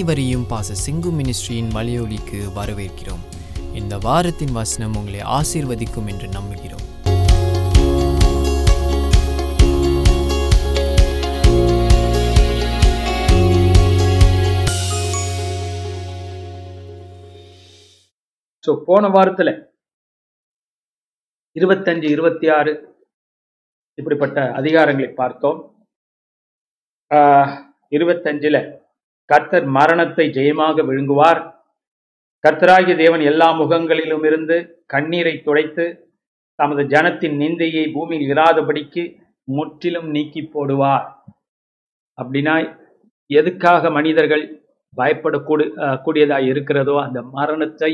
அனைவரையும் பாச சிங்கு மினிஸ்ட்ரியின் மலையொலிக்கு வரவேற்கிறோம். இந்த வாரத்தின் வசனம் உங்களை ஆசீர்வதிக்கும் என்று நம்புகிறோம். ஸோ போன வாரத்தில் இருபத்தஞ்சு இருபத்தி ஆறு இப்படிப்பட்ட அதிகாரங்களை பார்த்தோம். இருபத்தஞ்சில் கர்த்தர் மரணத்தை ஜெயமாக விழுங்குவார். கர்த்தராகிய தேவன் எல்லா முகங்களிலும் இருந்து கண்ணீரை துடைத்து தமது ஜனத்தின் நிந்தையை பூமியில் இராதபடிக்கு முற்றிலும் நீக்கி போடுவார். அப்படின்னா எதுக்காக மனிதர்கள் பயப்படக்கூடு கூடியதாக கூடியதாய் இருக்கிறதோ அந்த மரணத்தை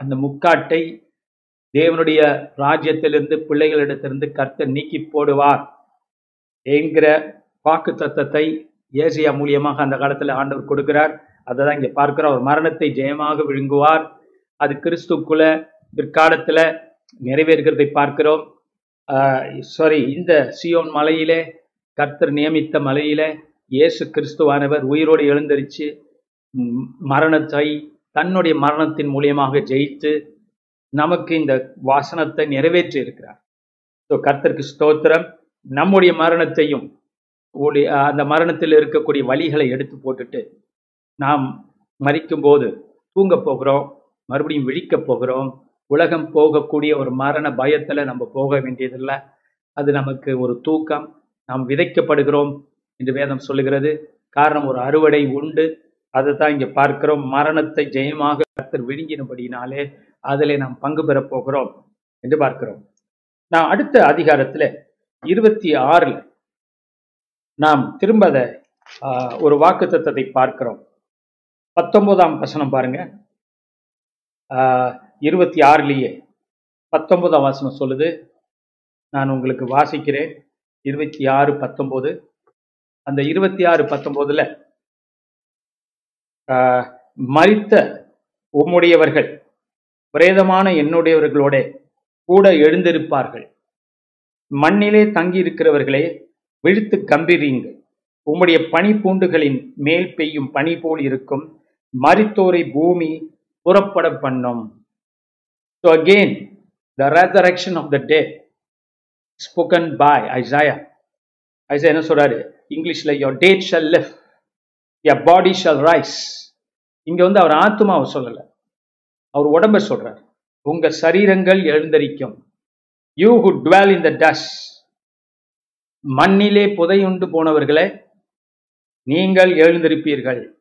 அந்த முக்காட்டை தேவனுடைய ராஜ்யத்திலிருந்து பிள்ளைகளிடத்திலிருந்து கர்த்தர் நீக்கி போடுவார். என்கிற வாக்கு தத்தத்தை ஏசியா மூலியமாக அந்த காலத்தில் ஆண்டவர் கொடுக்கிறார். அதை தான் இங்கே பார்க்கிறோம். அவர் மரணத்தை ஜெயமாக விழுங்குவார். அது கிறிஸ்துக்குள்ள பிற்காலத்தில் நிறைவேறுகிறதை பார்க்கிறோம். சாரி இந்த சியோன் மலையிலே கர்த்தர் நியமித்த மலையிலே இயேசு கிறிஸ்துவானவர் உயிரோடு எழுந்தரிச்சு மரணத்தை தன்னுடைய மரணத்தின் மூலியமாக ஜெயித்து நமக்கு இந்த வாசனத்தை நிறைவேற்றி இருக்கிறார் ஸோ கர்த்தருக்கு ஸ்தோத்திரம். நம்முடைய மரணத்தையும் ஓடி- அந்த மரணத்தில் இருக்கக்கூடிய வழிகளை எடுத்து போட்டுட்டு நாம் மறிக்கும்போது தூங்க போகிறோம் மறுபடியும் விழிக்க போகிறோம். உலகம் போகக்கூடிய ஒரு மரண பயத்தில் நம்ம போக வேண்டியதில்லை. அது நமக்கு ஒரு தூக்கம். நாம் விதைக்கப்படுகிறோம் என்று வேதம் சொல்லுகிறது. காரணம் ஒரு அறுவடை உண்டு. அதை தான் இங்கே பார்க்கிறோம். மரணத்தை ஜெயமாக கர்த்தர் விழுங்கினபடினாலே அதிலே நாம் பங்கு பெறப் போகிறோம் என்று பார்க்கிறோம். நான் அடுத்த அதிகாரத்தில் இருபத்தி ஆறில் நாம் திரும்ப அதை ஒரு வாக்கு தத்தத்தை பார்க்கிறோம். பத்தொன்பதாம் வசனம் பாருங்க. ஆஹ், இருபத்தி ஆறுலயே பத்தொன்பதாம் வசனம் சொல்லுது. நான் உங்களுக்கு வாசிக்கிறேன். இருபத்தி ஆறு பத்தொம்போது அந்த இருபத்தி ஆறு பத்தொன்பதுல ஆஹ், உம்முடையவர்கள் பிரேதமான என்னுடையவர்களோட கூட எழுந்திருப்பார்கள். மண்ணிலே தங்கியிருக்கிறவர்களே விழுத்து கம்பீரியுங்கள் உம்முடைய பனி பூண்டுகளின் மேல் பெய்யும் பனி போல் இருக்கும். மரித்தோரை பூமி புறப்பட பண்ணும். So again the resurrection of the day spoken by Isaiah ஐசா என்ன சொல்றாரு? இங்கிலீஷ்ல your dead shall live your body shall rise இங்க வந்து அவர் ஆத்மாவை சொல்லல. அவர் உடம்ப சொல்றார். உங்க சரீரங்கள் எழுந்தரிக்கும். You who dwell in the dust மண்ணிலே புதையுண்டு போனவர்களே நீங்கள் எழுந்திருப்பீர்கள்.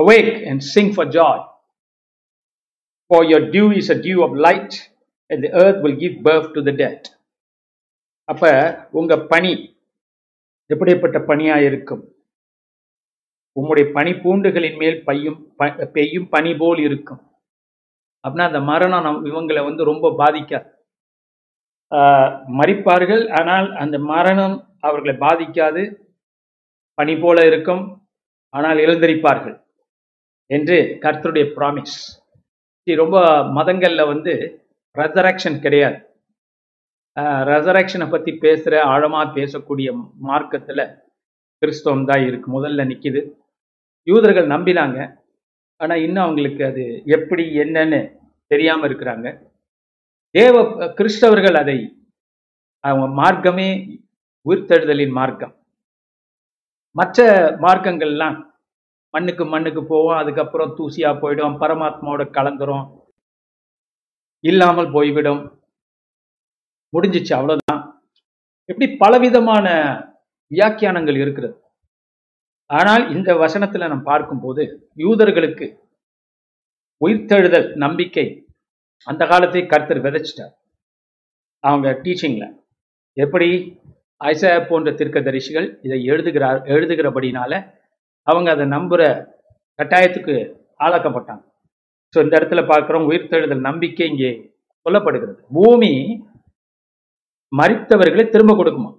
Awake and sing for joy. For your dew is a dew of light and the earth will give birth to the dead. அப்ப உங்க பனி எப்படிப்பட்ட பணியா இருக்கும்? உம்முடைய பனி பூண்டுகளின் மேல் பையும் ப- பெய்யும் பனி போல் இருக்கும். அப்படின்னா அந்த மரணம் நம் இவங்களை வந்து ரொம்ப பாதிக்காது. மறிப்பார்கள். ஆனால் அந்த மரணம் அவர்களை பாதிக்காது. பனி போல இருக்கும். ஆனால் எழுந்தரிப்பார்கள் என்று கர்த்தருடைய ப்ராமிஸ் ரொம்ப மதங்களில் வந்து ரெசரக்ஷன் கிடையாது. ரெசரக்ஷனை பற்றி பேசுகிற ஆழமாக பேசக்கூடிய மார்க்கத்தில் கிறிஸ்தவம் தான் இருக்கு. முதல்ல நிற்கிது யூதர்கள் நம்பினாங்க. ஆனால் இன்னும் அவங்களுக்கு அது எப்படி என்னன்னு தெரியாமல் இருக்கிறாங்க. தேவ கிறிஸ்தவர்கள் அதை அவங்க மார்க்கமே உயிர்த்தெழுதலின் மார்க்கம். மற்ற மார்க்கங்கள்லாம் மண்ணுக்கு மண்ணுக்கு போவோம் அதுக்கப்புறம் தூசியா போயிடும் பரமாத்மாவோட கலந்துரும் இல்லாமல் போய்விடும். முடிஞ்சிச்சு அவ்வளவுதான். இப்படி பலவிதமான வியாக்கியானங்கள் இருக்கிறது. ஆனால் இந்த வசனத்துல நாம் பார்க்கும்போது யூதர்களுக்கு உயிர்த்தெழுதல் நம்பிக்கை அந்த காலத்தை கர்த்தர் விதைச்சிட்டார். அவங்க டீச்சிங்கில் எப்படி? ஐசா போன்ற தீர்க்கதரிசிகள் இதை எழுதுகிறார் எழுதுகிறபடினால அவங்க அதை நம்புற கட்டாயத்துக்கு ஆளாக்கப்பட்டாங்க. ஸோ இந்த இடத்துல பார்க்குறோம் உயிர்த்தெழுதல் நம்பிக்கை இங்கே சொல்லப்படுகிறது. பூமி மறித்தவர்களை திரும்ப கொடுக்குமா?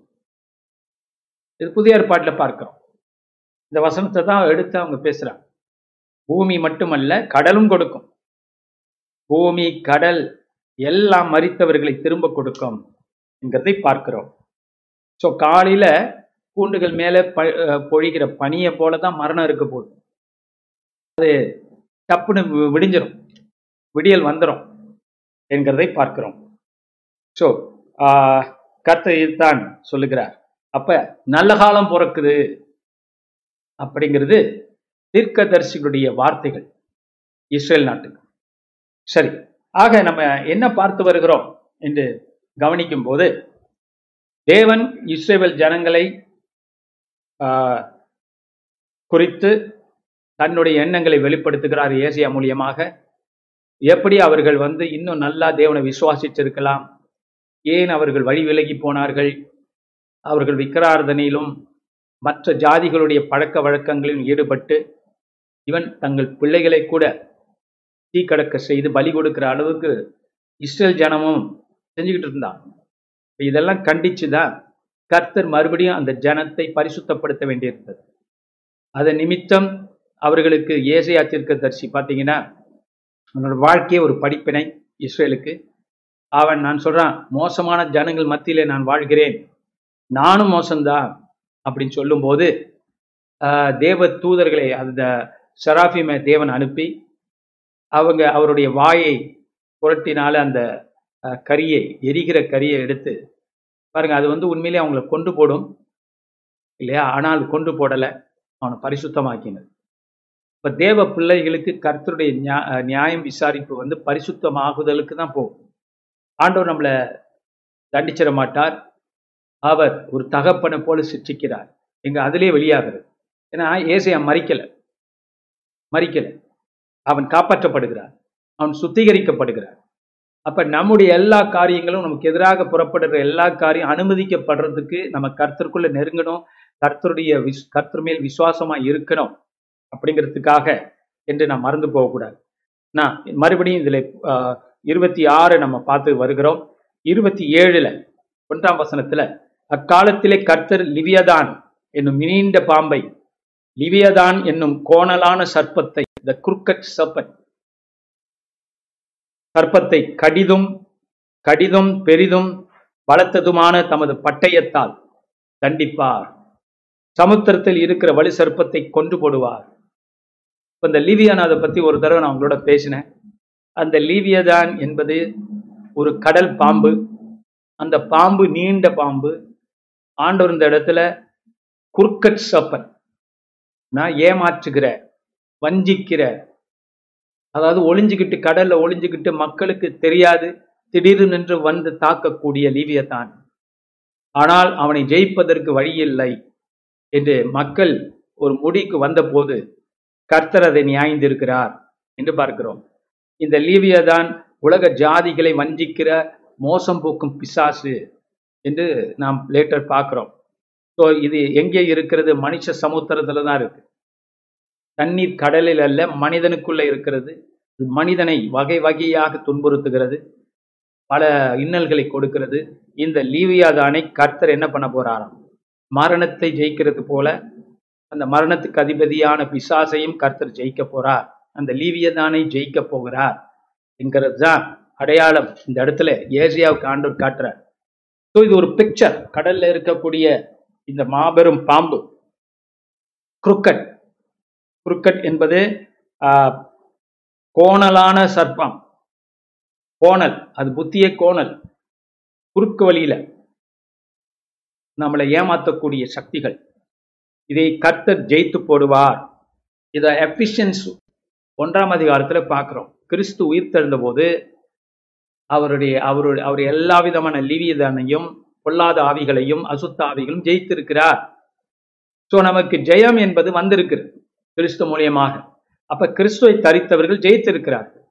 இது புதிய ஏற்பாட்டில் பார்க்கிறோம். இந்த வசனத்தை தான் எடுத்து அவங்க பேசுகிறாங்க பூமி மட்டுமல்ல கடலும் கொடுக்கும். பூமி கடல் எல்லாம் மறித்தவர்களை திரும்ப கொடுக்கும் என்கிறதை பார்க்கிறோம். ஸோ காலையில கூண்டுகள் மேலே ப பொழிகிற பனியை போல தான் மரணம் இருக்க போகுது. அது டப்புன்னு வி- விடியல் வந்துடும் என்கிறதை பார்க்கிறோம். ஸோ கர்த்தர் இதுதான் சொல்லுகிறார். அப்ப நல்ல காலம் பிறக்குது அப்படிங்கிறது தீர்க்கதரிசிகளுடைய வார்த்தைகள் இஸ்ரேல் நாட்டுக்கு. சரி. ஆக நம்ம என்ன பார்த்து வருகிறோம் என்று கவனிக்கும் போது தேவன் இஸ்ரேல் ஜனங்களை ஆஹ், குறித்து தன்னுடைய எண்ணங்களை வெளிப்படுத்துகிறார் ஏசியா மூலியமாக. எப்படி அவர்கள் வந்து இன்னும் நல்லா தேவனை விசுவாசிச்சிருக்கலாம்? ஏன் அவர்கள் வழி விலகி போனார்கள்? அவர்கள் விக்கிரார்த்தனையிலும் மற்ற ஜாதிகளுடைய பழக்க வழக்கங்களிலும் ஈடுபட்டு இவன் தங்கள் பிள்ளைகளை கூட தீ கடக்க செய்து பலி கொடுக்கிற அளவுக்கு இஸ்ரேல் ஜனமும் செஞ்சுக்கிட்டு இருந்தான். இதெல்லாம் கண்டிச்சு தான் கர்த்தர் மறுபடியும் அந்த ஜனத்தை பரிசுத்தப்படுத்த வேண்டியிருந்தது. அதன் நிமித்தம் அவர்களுக்கு ஏசையா தீர்க்கதரிசி பார்த்தீங்கன்னா அவனோட வாழ்க்கையே ஒரு படிப்பினை இஸ்ரேலுக்கு. அவன் நான் சொல்கிறான் மோசமான ஜனங்கள் மத்தியிலே நான் வாழ்கிறேன். நானும் மோசம்தான். அப்படின்னு சொல்லும்போது தேவ தூதர்களை அந்த சராஃபிமை தேவன் அனுப்பி அவங்க அவருடைய வாயை புரட்டினால அந்த கரியை எரிகிற கரியை எடுத்து பாருங்க அது வந்து உண்மையிலே அவங்கள கொண்டு போடும். இல்லையா? ஆனால் கொண்டு போடலை. அவனை பரிசுத்தமாக்கினது இப்போ தேவ பிள்ளைகளுக்கு கர்த்தருடைய நியா- நியாயம் விசாரிப்பு வந்து பரிசுத்தமாகுதலுக்கு தான் போகும். ஆண்டவர் நம்மளை தண்டிச்சிட மாட்டார். அவர் ஒரு தகப்பனை போல சிற்றிக்கிறார் எங்க அதிலே வெளியாகிறது. ஏன்னா ஏசையா மறிக்கலை. மறிக்கலை. அவன் காப்பாற்றப்படுகிறான். அவன் சுத்திகரிக்கப்படுகிறான். அப்ப நம்முடைய எல்லா காரியங்களும் நமக்கு எதிராக புறப்படுகிற எல்லா காரியம் அனுமதிக்கப்படுறதுக்கு நம்ம கர்த்தருக்குள்ள நெருங்கணும். கர்த்தருடைய விஸ் கர்த்தர் மேல் விசுவாசமா இருக்கணும். அப்படிங்கிறதுக்காக என்று நாம் மறந்து போகக்கூடாது. நான் மறுபடியும் இதுல ஆஹ், இருபத்தி ஆறு நம்ம பார்த்து வருகிறோம். இருபத்தி ஏழுல ஒன்றாம் வசனத்துல அக்காலத்திலே கர்த்தர் லிவியதான் என்னும் நீண்ட பாம்பை லிவியதான் என்னும் கோணலான சர்ப்பத்தை த குருக்கட் சர்பன் சர்ப்பத்தை கடிதும் கடிதும் பெரிதும் பலத்ததுமான தமது பட்டயத்தால் தண்டிப்பார். சமுத்திரத்தில் இருக்கிற வலி சர்ப்பத்தை கொண்டு போடுவார். இப்போ இந்த லீவியான் அதை பத்தி ஒரு தடவை நான் உங்களோட பேசினேன். அந்த லீவியதான் என்பது ஒரு கடல் பாம்பு. அந்த பாம்பு நீண்ட பாம்பு. ஆண்டவர் இந்த இடத்துல குர்கட் சப்பன் நான் ஏமாற்றுகிற வஞ்சிக்கிற. அதாவது ஒளிஞ்சுக்கிட்டு கடல்ல ஒளிஞ்சுக்கிட்டு மக்களுக்கு தெரியாது திடீர் நின்று வந்து தாக்கக்கூடிய லீவியத்தான். ஆனால் அவனை ஜெயிப்பதற்கு வழியில்லை என்று மக்கள் ஒரு முடிக்கு வந்தபோது கர்த்தர் அதை நியாய்ந்திருக்கிறார் என்று பார்க்கிறோம். இந்த லீவியதான் உலக ஜாதிகளை வஞ்சிக்கிற மோசம் போக்கும் பிசாசு என்று நாம் லேட்டர் பார்க்கிறோம். ஸோ இது எங்கே இருக்கிறது? மனுஷ சமுத்திரத்துல தான் இருக்கு. தண்ணீர் கடலில் அல்ல மனிதனுக்குள்ளே இருக்கிறது. மனிதனை வகை வகையாக துன்புறுத்துகிறது. பல இன்னல்களை கொடுக்கிறது. இந்த லீவியாதானை கர்த்தர் என்ன பண்ண போறாராம்? மரணத்தை ஜெயிக்கிறது போல அந்த மரணத்துக்கு அதிபதியான பிசாசையும் கர்த்தர் ஜெயிக்க போறார். அந்த லீவியதானை ஜெயிக்க போகிறார் என்கிறது தான் அடையாளம். இந்த இடத்துல ஏசியாவுக்கு ஆண்டவர் காட்டுறார். ஸோ இது ஒரு பிக்சர் கடல்ல இருக்கக்கூடிய இந்த மாபெரும் பாம்பு. குருக்கட் குருக்கட் என்பது ஆஹ், கோணலான சர்ப்பம். கோணல் அது புத்திய கோணல். குறுக்கு வழியில நம்மளை ஏமாற்றக்கூடிய சக்திகள். இதை கர்த்தர் ஜெயித்து போடுவார். இதை எஃபிஷியன்ஸ் ஒன்றாம் அதிகாரத்துல பார்க்குறோம். கிறிஸ்து உயிர் போது அவருடைய அவருடைய அவர் எல்லா விதமான லிவியதனையும் பொல்லாத ஆவிகளையும் அசுத்த ஆவிகளும் ஜெயித்திருக்கிறார். சோ நமக்கு ஜெயம் என்பது வந்திருக்கிறது. கிறிஸ்து மூலியமாக. அப்ப கிறிஸ்துவை தரித்தவர்கள் ஜெயித்திருக்கிறார்கள்.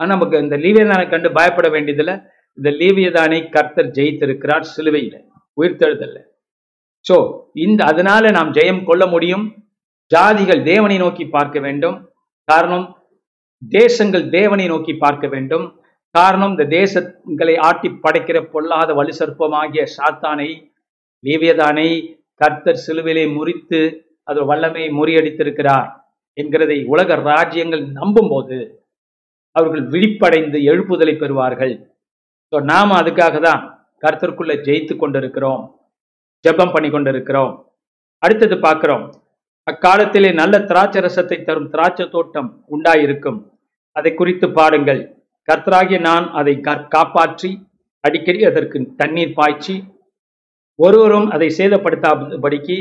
ஆனா நமக்கு இந்த லீவியதானை கண்டு பயப்பட வேண்டியதில்லை. இந்த லீவியதானை கர்த்தர் ஜெயித்திருக்கிறார் சிலுவையில. உயிர்த்தெழுதல்ல சோ இந்த அதனால நாம் ஜெயம் கொள்ள முடியும். ஜாதிகள் தேவனை நோக்கி பார்க்க வேண்டும். காரணம் தேசங்கள் தேவனை நோக்கி பார்க்க வேண்டும். காரணம் இந்த தேசங்களை ஆட்டி படைக்கிற பொல்லாத வலு சர்ப்பமாகிய சாத்தானை லீவியதானை கர்த்தர் சிலுவிலே முறித்து அது வல்லமை முறியடித்திருக்கிறார் என்கிறதை உலக ராஜ்யங்கள் நம்பும்போது அவர்கள் விழிப்படைந்து எழுப்புதலை பெறுவார்கள். ஸோ நாம் அதுக்காக தான் கர்த்தருக்குள்ள ஜெயித்து கொண்டிருக்கிறோம் ஜெபம் பண்ணி கொண்டிருக்கிறோம். அடுத்தது பார்க்கிறோம். அக்காலத்திலே நல்ல திராட்சை ரசத்தை தரும் திராட்சை தோட்டம் உண்டாயிருக்கும். அதை குறித்து பாடுங்கள் கர்த்தராகிய நான் அதை கா- காப்பாற்றி அடிக்கடி அதற்கு தண்ணீர் பாய்ச்சி ஒருவரும் அதை சேதப்படுத்தாதபடிக்கு படிக்கு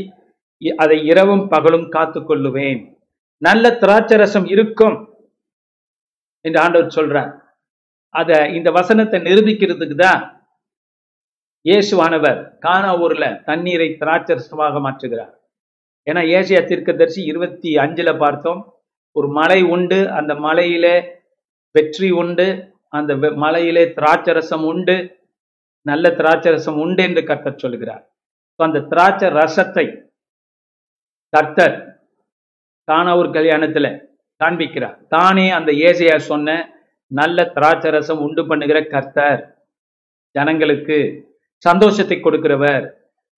அதை இரவும் பகலும் காத்து கொள்ளுவேன். நல்ல திராட்சை ரசம் இருக்கும் என்று ஆண்டவர் சொல்றார். அத இந்த வசனத்தை நிரூபிக்கிறதுக்கு தான் இயேசுவானவர் கானா ஊர்ல தண்ணீரை திராட்சை ரசமாக மாற்றுகிறார். ஏன்னா ஏசியா தீர்க்கதரிசி இருபத்தி அஞ்சுல பார்த்தோம் ஒரு மலை உண்டு அந்த மலையிலே வெற்றி உண்டு அந்த மலையிலே திராட்சரசம் உண்டு நல்ல திராட்சரசம் உண்டு என்று கர்த்தர் சொல்கிறார். அந்த திராட்சை ரசத்தை கர்த்தர் ஒரு கல்யாணத்துல காண்பிக்கிறார். தானே அந்த ஏசையா சொன்ன நல்ல திராட்சரசம் உண்டு பண்ணுகிற கர்த்தர். ஜனங்களுக்கு சந்தோஷத்தை கொடுக்கிறவர்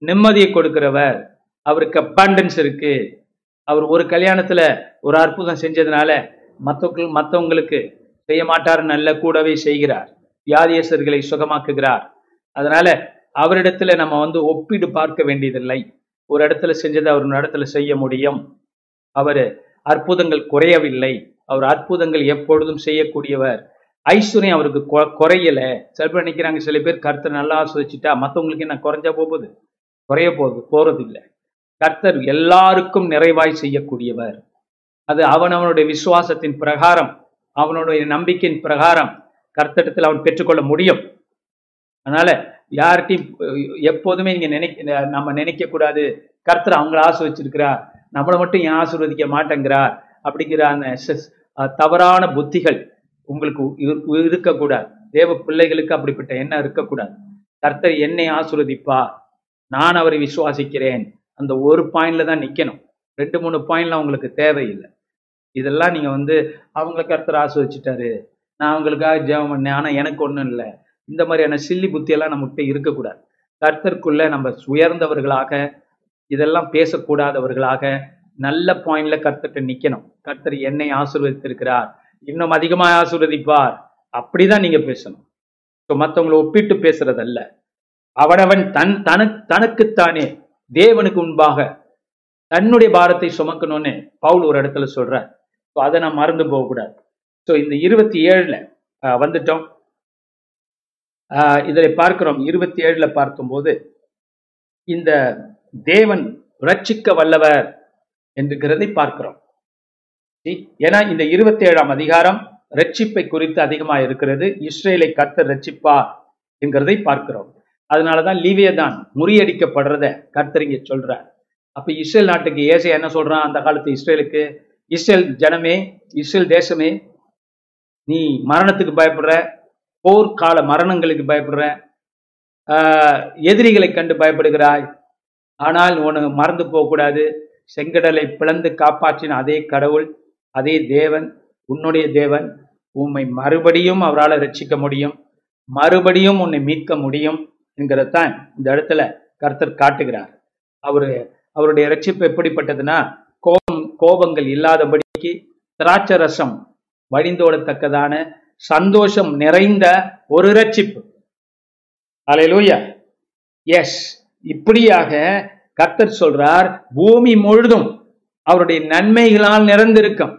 நிம்மதியை கொடுக்கிறவர். அவருக்கு abundance இருக்கு. அவர் ஒரு கல்யாணத்துல ஒரு அற்புதம் செஞ்சதுனால மற்றவங்க மற்றவங்களுக்கு செய்ய மாட்டார் நல்ல கூடவே செய்கிறார். வியாதியஸ்தர்களை சுகமாக்குகிறார். அதனால அவரிடத்துல நம்ம வந்து ஒப்பிடு பார்க்க வேண்டியதில்லை. ஒரு இடத்துல செஞ்சதை அவர் இடத்துல செய்ய முடியும். அவர் அற்புதங்கள் குறையவில்லை. அவர் அற்புதங்கள் எப்பொழுதும் செய்யக்கூடியவர். ஐஸ்வர்யம் அவருக்கு கொ- குறையல. சில பேர் நினைக்கிறாங்க சில பேர் கர்த்தர் நல்லா ஆஸ்வதிச்சுட்டா மற்றவங்களுக்கு என்ன குறைஞ்சா போகுது? குறைய போகுது போறது இல்லை கர்த்தர் எல்லாருக்கும் நிறைவாய் செய்யக்கூடியவர். அது அவன் அவனுடைய விசுவாசத்தின் பிரகாரம் அவனுடைய நம்பிக்கையின் பிரகாரம் கர்த்தடத்தில் அவன் பெற்றுக்கொள்ள முடியும். அதனால யார்கிட்டையும் எப்போதுமே நீங்க நினைக்க நம்ம நினைக்க கூடாது கர்த்தர் அவங்கள ஆசிர்வச்சிருக்கிறார். நம்மளை மட்டும் ஏன் ஆசீர்வதிக்க மாட்டேங்கிறார்? அப்படிங்கிற அந்த தவறான புத்திகள் உங்களுக்கு இருக்கக்கூடாது. தேவ பிள்ளைகளுக்கு அப்படிப்பட்ட எண்ணம் இருக்கக்கூடாது. கர்த்தர் என்னை ஆசுரதிப்பா நான் அவரை விசுவாசிக்கிறேன். அந்த ஒரு பாயிண்ட்ல தான் நிற்கணும் ரெண்டு மூணு பாயிண்ட்ல உங்களுக்கு தேவையில்லை. இதெல்லாம் நீங்க வந்து அவங்கள கர்த்தர் ஆசிர்வச்சிட்டாரு. நான் அவங்களுக்காக ஜெபம் பண்ணேன். ஆனால் எனக்கு ஒன்றும் இல்லை. இந்த மாதிரியான சில்லி புத்தியெல்லாம் நம்மகிட்ட இருக்கக்கூடாது. கர்த்தருக்குள்ள நம்ம உயர்ந்தவர்களாக இதெல்லாம் பேசக்கூடாதவர்களாக நல்ல பாயிண்ட்ல கர்த்தர்கிட்ட நிக்கணும். கர்த்தர் என்னை ஆசீர்வதித்திருக்கிறார். இன்னும் அதிகமாக ஆசீர்வதிப்பார். அப்படிதான் நீங்க பேசணும். ஸோ மற்றவங்களை ஒப்பிட்டு பேசுறதல்ல. அவனவன் தன் தனக்கு தனக்குத்தானே தேவனுக்கு முன்பாக தன்னுடைய பாரத்தை சுமக்கணும்னு பவுல் ஒரு இடத்துல சொல்றார். ஸோ அதை நான் மறந்து போகக்கூடாது. ஸோ இந்த இருபத்தி ஏழுல வந்துட்டோம். இதில் பார்க்கிறோம். இருபத்தி ஏழில் பார்க்கும்போது இந்த தேவன் ரட்சிக்க வல்லவர் என்கிறதை பார்க்கிறோம். ஏன்னா இந்த இருபத்தி ஏழாம் அதிகாரம் ரட்சிப்பை குறித்து அதிகமாக இருக்கிறது. இஸ்ரேலை கர்த்தர் ரட்சிப்பா என்கிறதை பார்க்கிறோம். அதனாலதான் லீவியதான் முறியடிக்கப்படுறத கர்த்தர் இங்க சொல்றார். அப்ப இஸ்ரேல் நாட்டுக்கு ஏசை என்ன சொல்றான் அந்த காலத்து இஸ்ரேலுக்கு? இஸ்ரேல் ஜனமே இஸ்ரேல் தேசமே நீ மரணத்துக்கு பயப்படுற போர்க்கால மரணங்களுக்கு பயப்படுறேன். எதிரிகளை கண்டு பயப்படுகிறாய். ஆனால் உனக்கு மறந்து போகக்கூடாது. செங்கடலை பிளந்து காப்பாற்றின அதே கடவுள் அதே தேவன் உன்னுடைய தேவன். உண்மை மறுபடியும் அவரால் ரட்சிக்க முடியும். மறுபடியும் உன்னை மீட்க முடியும் என்கிறதான் இந்த இடத்துல கர்த்தர் காட்டுகிறார். அவரு அவருடைய ரட்சிப்பு எப்படிப்பட்டதுன்னா கோபம் கோபங்கள் இல்லாதபடிக்கு திராட்சரசம் வழிந்தோடத்தக்கதான சந்தோஷம் நிறைந்த ஒரு ரட்சிப்பு அலையலூயா எஸ் இப்படியாக கத்தர் சொல்றார் பூமி முழுதும் அவருடைய நன்மைகளால் நிறைந்திருக்கும்.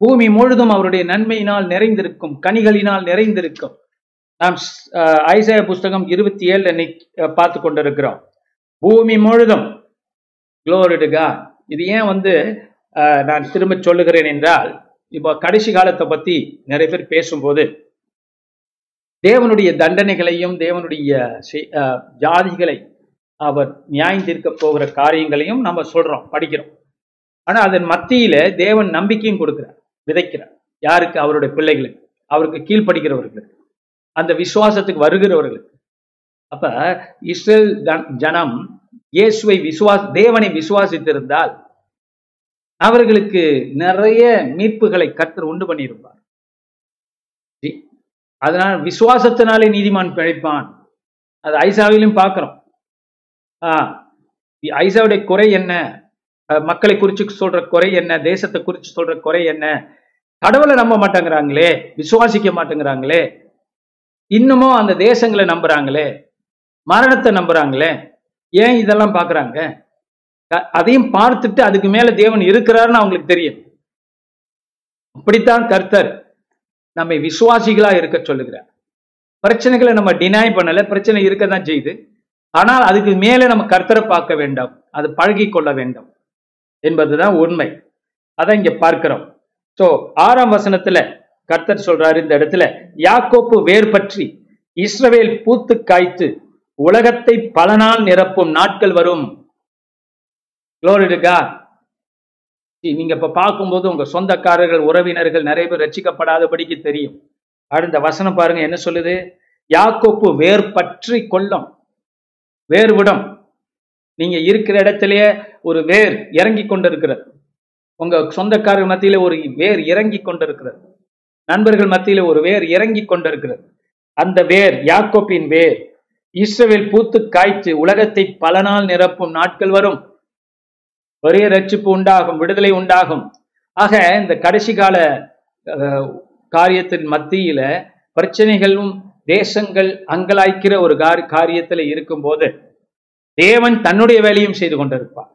பூமி முழுதும் அவருடைய நன்மையினால் நிறைந்திருக்கும் கனிகளினால் நிறைந்திருக்கும். நாம் ஐசய புஸ்தகம் இருபத்தி ஏழுல பார்த்து கொண்டிருக்கிறோம். பூமி முழுதும். குளோரிடுகா இது ஏன் வந்து நான் திரும்ப சொல்லுகிறேன் என்றால் இப்போ கடைசி காலத்தை பத்தி நிறைய பேர் பேசும்போது தேவனுடைய தண்டனைகளையும் தேவனுடைய செய்- அஹ், ஜாதிகளை அவர் நியாயம் தீர்க்க போகிற காரியங்களையும் நம்ம சொல்றோம் படிக்கிறோம். ஆனா அதன் மத்தியில தேவன் நம்பிக்கையும் கொடுக்கிறார் விதைக்கிறார். யாருக்கு? அவருடைய பிள்ளைகளுக்கு. அவருக்கு கீழ்ப்படுகிறவர்களுக்கு அந்த விசுவாசத்துக்கு வருகிறவர்களுக்கு. அப்ப இஸ்ரேல் ஜனம் இயேசுவை விசுவாஸ் தேவனை விசுவாசித்திருந்தால் அவர்களுக்கு நிறைய மீட்புகளை கர்த்தர் உண்டு பண்ணியிருப்பார். அதனால் விசுவாசத்தினாலே நீதிமான் பிழைப்பான். அது ஐசாவிலும் பார்க்கிறோம். ஆ ஐசாவுடைய குறை என்ன? மக்களை குறிச்சு சொல்ற குறை என்ன? தேசத்தை குறிச்சு சொல்ற குறை என்ன? கடவுளை நம்ப மாட்டேங்கிறாங்களே? விசுவாசிக்க மாட்டேங்கிறாங்களே? இன்னமும் அந்த தேசங்களை நம்புறாங்களே? மரணத்தை நம்புறாங்களே? ஏன் இதெல்லாம் பார்க்குறாங்க? அதையும் பார்த்துட்டு அதுக்கு மேல தேவன் இருக்கிறாருன்னு அவங்களுக்கு தெரியும். அப்படித்தான் கர்த்தர் நம்மை விசுவாசிகளா இருக்க சொல்லுகிறார். பிரச்சனைகளை நம்ம டினாய் பண்ணல பிரச்சனை இருக்க தான் செய்யுது. ஆனால் அதுக்கு மேலே நம்ம கர்த்தரை பார்க்க வேண்டாம். அது பழகி கொள்ள வேண்டும் என்பதுதான் உண்மை. அதான் இங்க பார்க்கிறோம். சோ ஆறாம் வசனத்துல கர்த்தர் சொல்றாரு இந்த இடத்துல யாக்கோப்பு வேர் பற்றி இஸ்ரவேல் பூத்து காய்த்து உலகத்தை பல நாள் நிரப்பும் நாட்கள் வரும். Glory to நீங்க இப்ப பார்க்கும்போது உங்க சொந்தக்காரர்கள் உறவினர்கள் நிறைய பேர் ரச்சிக்கப்படாதபடிக்கு தெரியும். அடுத்த வசனம் பாருங்க என்ன சொல்லுது? யாக்கோப்பு வேர் பற்றி கொள்ளும் வேர்விடம். நீங்க இருக்கிற இடத்திலேயே ஒரு வேர் இறங்கி கொண்டிருக்கிறது. உங்க சொந்தக்காரர் மத்தியில ஒரு வேர் இறங்கி கொண்டிருக்கிறது. நண்பர்கள் மத்தியில ஒரு வேர் இறங்கி கொண்டிருக்கிறது. அந்த வேர் யாக்கோப்பின் வேர் இஸ்ரவேல் பூத்து காய்ச்சி உலகத்தை பல நாள் நிரப்பும் நாட்கள் வரும். ஒரே ரட்சிப்பு உண்டாகும் விடுதலை உண்டாகும். ஆக இந்த கடைசி கால காரியத்தின் மத்தியில பிரச்சனைகளும் தேசங்கள் அங்கலாய்க்கிற ஒரு காரி- காரியத்துல இருக்கும்போது தேவன் தன்னுடைய வேலையும் செய்து கொண்டிருப்பார்.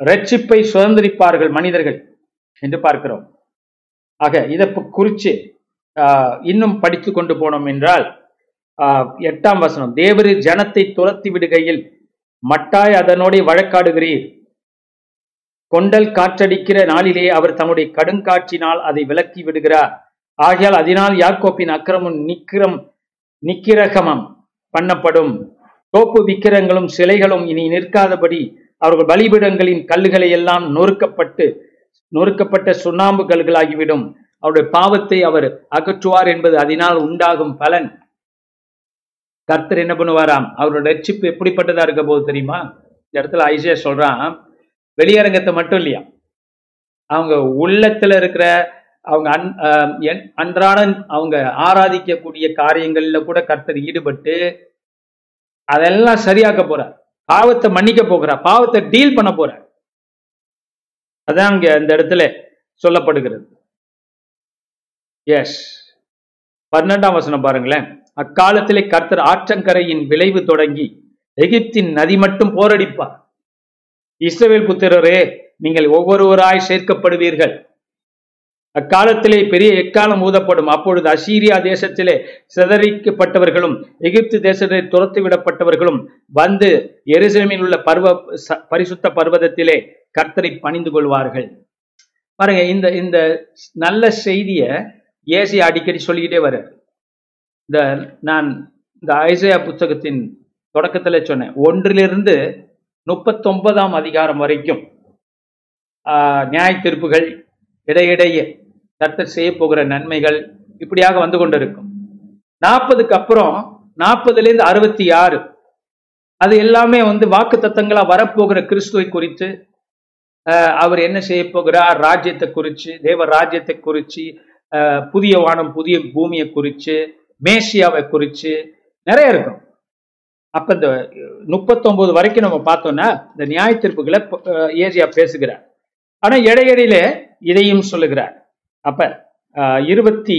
ரட்சிப்பை சுதந்திரிப்பார்கள் மனிதர்கள் என்று பார்க்கிறோம். ஆக இதை குறித்து குறிச்சு ஆஹ், இன்னும் படித்து கொண்டு போனோம் என்றால் ஆஹ், எட்டாம் வசனம் தேவரீர் ஜனத்தை துரத்தி விடுகையில் மட்டாய் அதனோட வழக்காடுகிறீர். கொண்டல் காற்றடிக்கிற நாளிலே அவர் தம்முடைய கடுங்காற்றினால் அதை விலக்கி விடுகிறார். ஆகையால் அதனால் யாக்கோப்பின் அக்கிரமும் நிக்கிரம் நிக்கிரகமம் பண்ணப்படும். தோப்பு விக்கிரங்களும் சிலைகளும் இனி நிற்காதபடி அவர்கள் பலிபிடங்களின் கல்லுகளை எல்லாம் நொறுக்கப்பட்டு நொறுக்கப்பட்ட சுண்ணாம்பு கல்களாகிவிடும். அவருடைய பாவத்தை அவர் அகற்றுவார் என்பது அதனால் உண்டாகும் பலன். கர்த்தர் என்ன பண்ணுவாராம்? அவரோட ரட்சிப்பு எப்படிப்பட்டதா இருக்க போது தெரியுமா? இந்த இடத்துல ஐசியா சொல்றான் வெளியரங்கத்தை மட்டும் இல்லையா? அவங்க உள்ளத்துல இருக்கிற அவங்க அன் அன்றாட அவங்க ஆராதிக்கக்கூடிய காரியங்கள்ல கூட கர்த்தர் ஈடுபட்டு அதெல்லாம் சரியாக்க போறார். பாவத்தை மன்னிக்க போகிறார். பாவத்தை டீல் பண்ண போறார். அதான் அங்க அந்த இடத்துல சொல்லப்படுகிறது. எஸ் பன்னெண்டாம் வசனம் பாருங்களேன். அக்காலத்திலே கர்த்தர் ஆற்றங்கரையின் விளைவு தொடங்கி எகிப்தின் நதி மட்டும் போரடிப்பார். இஸ்ரவேல் புத்திரரே நீங்கள் ஒவ்வொருவராய் சேர்க்கப்படுவீர்கள். அக்காலத்திலே பெரிய எக்காலம் ஊதப்படும். அப்பொழுது அசீரியா தேசத்திலே சிதறிக்கப்பட்டவர்களும் எகிப்து தேசத்தை துரத்து விடப்பட்டவர்களும் வந்து எருசலேமில் உள்ள பர்வ ச- பரிசுத்த பர்வதத்திலே கர்த்தரை பணிந்து கொள்வார்கள். பாருங்க இந்த இந்த நல்ல செய்தியை ஏசி அடிக்கடி சொல்லிக்கிட்டே வர இந்த நான் இந்த ஐசையா புத்தகத்தின் தொடக்கத்தில் சொன்னேன். ஒன்றிலிருந்து முப்பத்தொன்பதாம் அதிகாரம் வரைக்கும் நியாய தீர்ப்புகள் இடையிடையே கர்த்தர் செய்ய போகிற நன்மைகள் இப்படியாக வந்து கொண்டிருக்கும். நாற்பதுக்கு அப்புறம் நாற்பதுலேருந்து அறுபத்தி ஆறு அது எல்லாமே வந்து வாக்கு தத்தங்களா வரப்போகிற கிறிஸ்துவை குறித்து அவர் என்ன செய்ய போகிறார் ராஜ்யத்தை குறித்து தேவ ராஜ்யத்தை குறித்து புதிய வானம் புதிய பூமியை குறித்து மேசியாவை குறித்து நிறைய இருக்கும். அப்ப இந்த முப்பத்தொன்பது வரைக்கும் நம்ம பார்த்தோம்னா இந்த நியாய தீர்ப்புகளை ஏசியா பேசுகிறார். ஆனா இடையிடையில இதையும் சொல்லுகிறார். அப்ப அஹ், இருபத்தி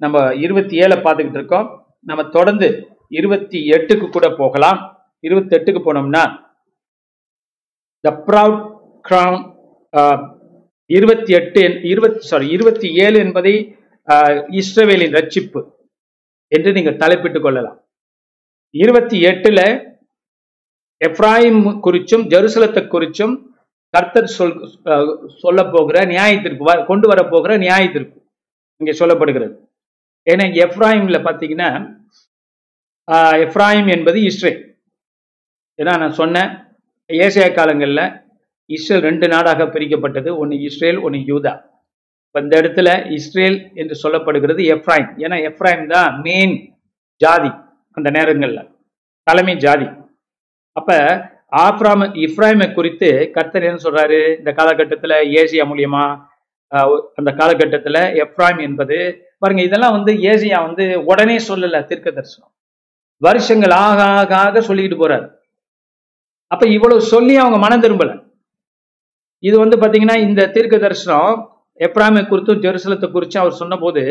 நம்ம இருபத்தி ஏழை பார்த்துக்கிட்டு இருக்கோம். நம்ம தொடர்ந்து இருபத்தி எட்டுக்கு கூட போகலாம். இருபத்தி எட்டுக்கு போனோம்னா த ப்ரவுட் கிரவுன் இருபத்தி எட்டு இருபத்தி சாரி இருபத்தி ஏழு என்பதை அஹ், இஸ்ரவேலின் ரட்சிப்பு என்று நீங்கள் தலைப்பிட்டுக் கொள்ளலாம். இருபத்தி எட்டுல எப்ராஹிம் குறிச்சும் ஜெருசலத்தை குறிச்சும் கர்த்தர் சொல் சொல்ல போகிற நியாயத்திற்கு வ- கொண்டு வர போகிற நியாயத்திற்கு இங்கே சொல்லப்படுகிறது. ஏன்னா எப்ராஹிம்ல பார்த்தீங்கன்னா எப்ராஹிம் என்பது இஸ்ரேல். ஏன்னா நான் சொன்னேன் ஏசியா காலங்களில் இஸ்ரேல் ரெண்டு நாடாக பிரிக்கப்பட்டது ஒன்று இஸ்ரேல் ஒன்று யூதா. இப்போ இந்த இடத்துல இஸ்ரேல் என்று சொல்லப்படுகிறது எப்ராயிம் ஏன்னா எஃப்ராயிம் தான் மெயின் ஜாதி. அந்த நேரங்களில். தலைமை ஜாதி. அப்ப ஆப்ராம இப்ராஹிமை குறித்து கர்த்தர் என்ன சொல்றாரு? இந்த காலகட்டத்துல ஏசியா மூலியமா அந்த காலகட்டத்துல எப்ராயிம் என்பது பாருங்க இதெல்லாம் வந்து ஏசியா வந்து உடனே சொல்லல தீர்க்க தரிசனம் வருஷங்கள் ஆக ஆக ஆக சொல்லிக்கிட்டு போறாரு. அப்ப இவ்வளவு சொல்லி அவங்க மனம் திரும்பல. இது வந்து பாத்தீங்கன்னா இந்த தீர்க்க தரிசனம் எப்ராமை குறித்தும் ஜெருசலத்தை குறித்தும் அவர் சொன்னபோது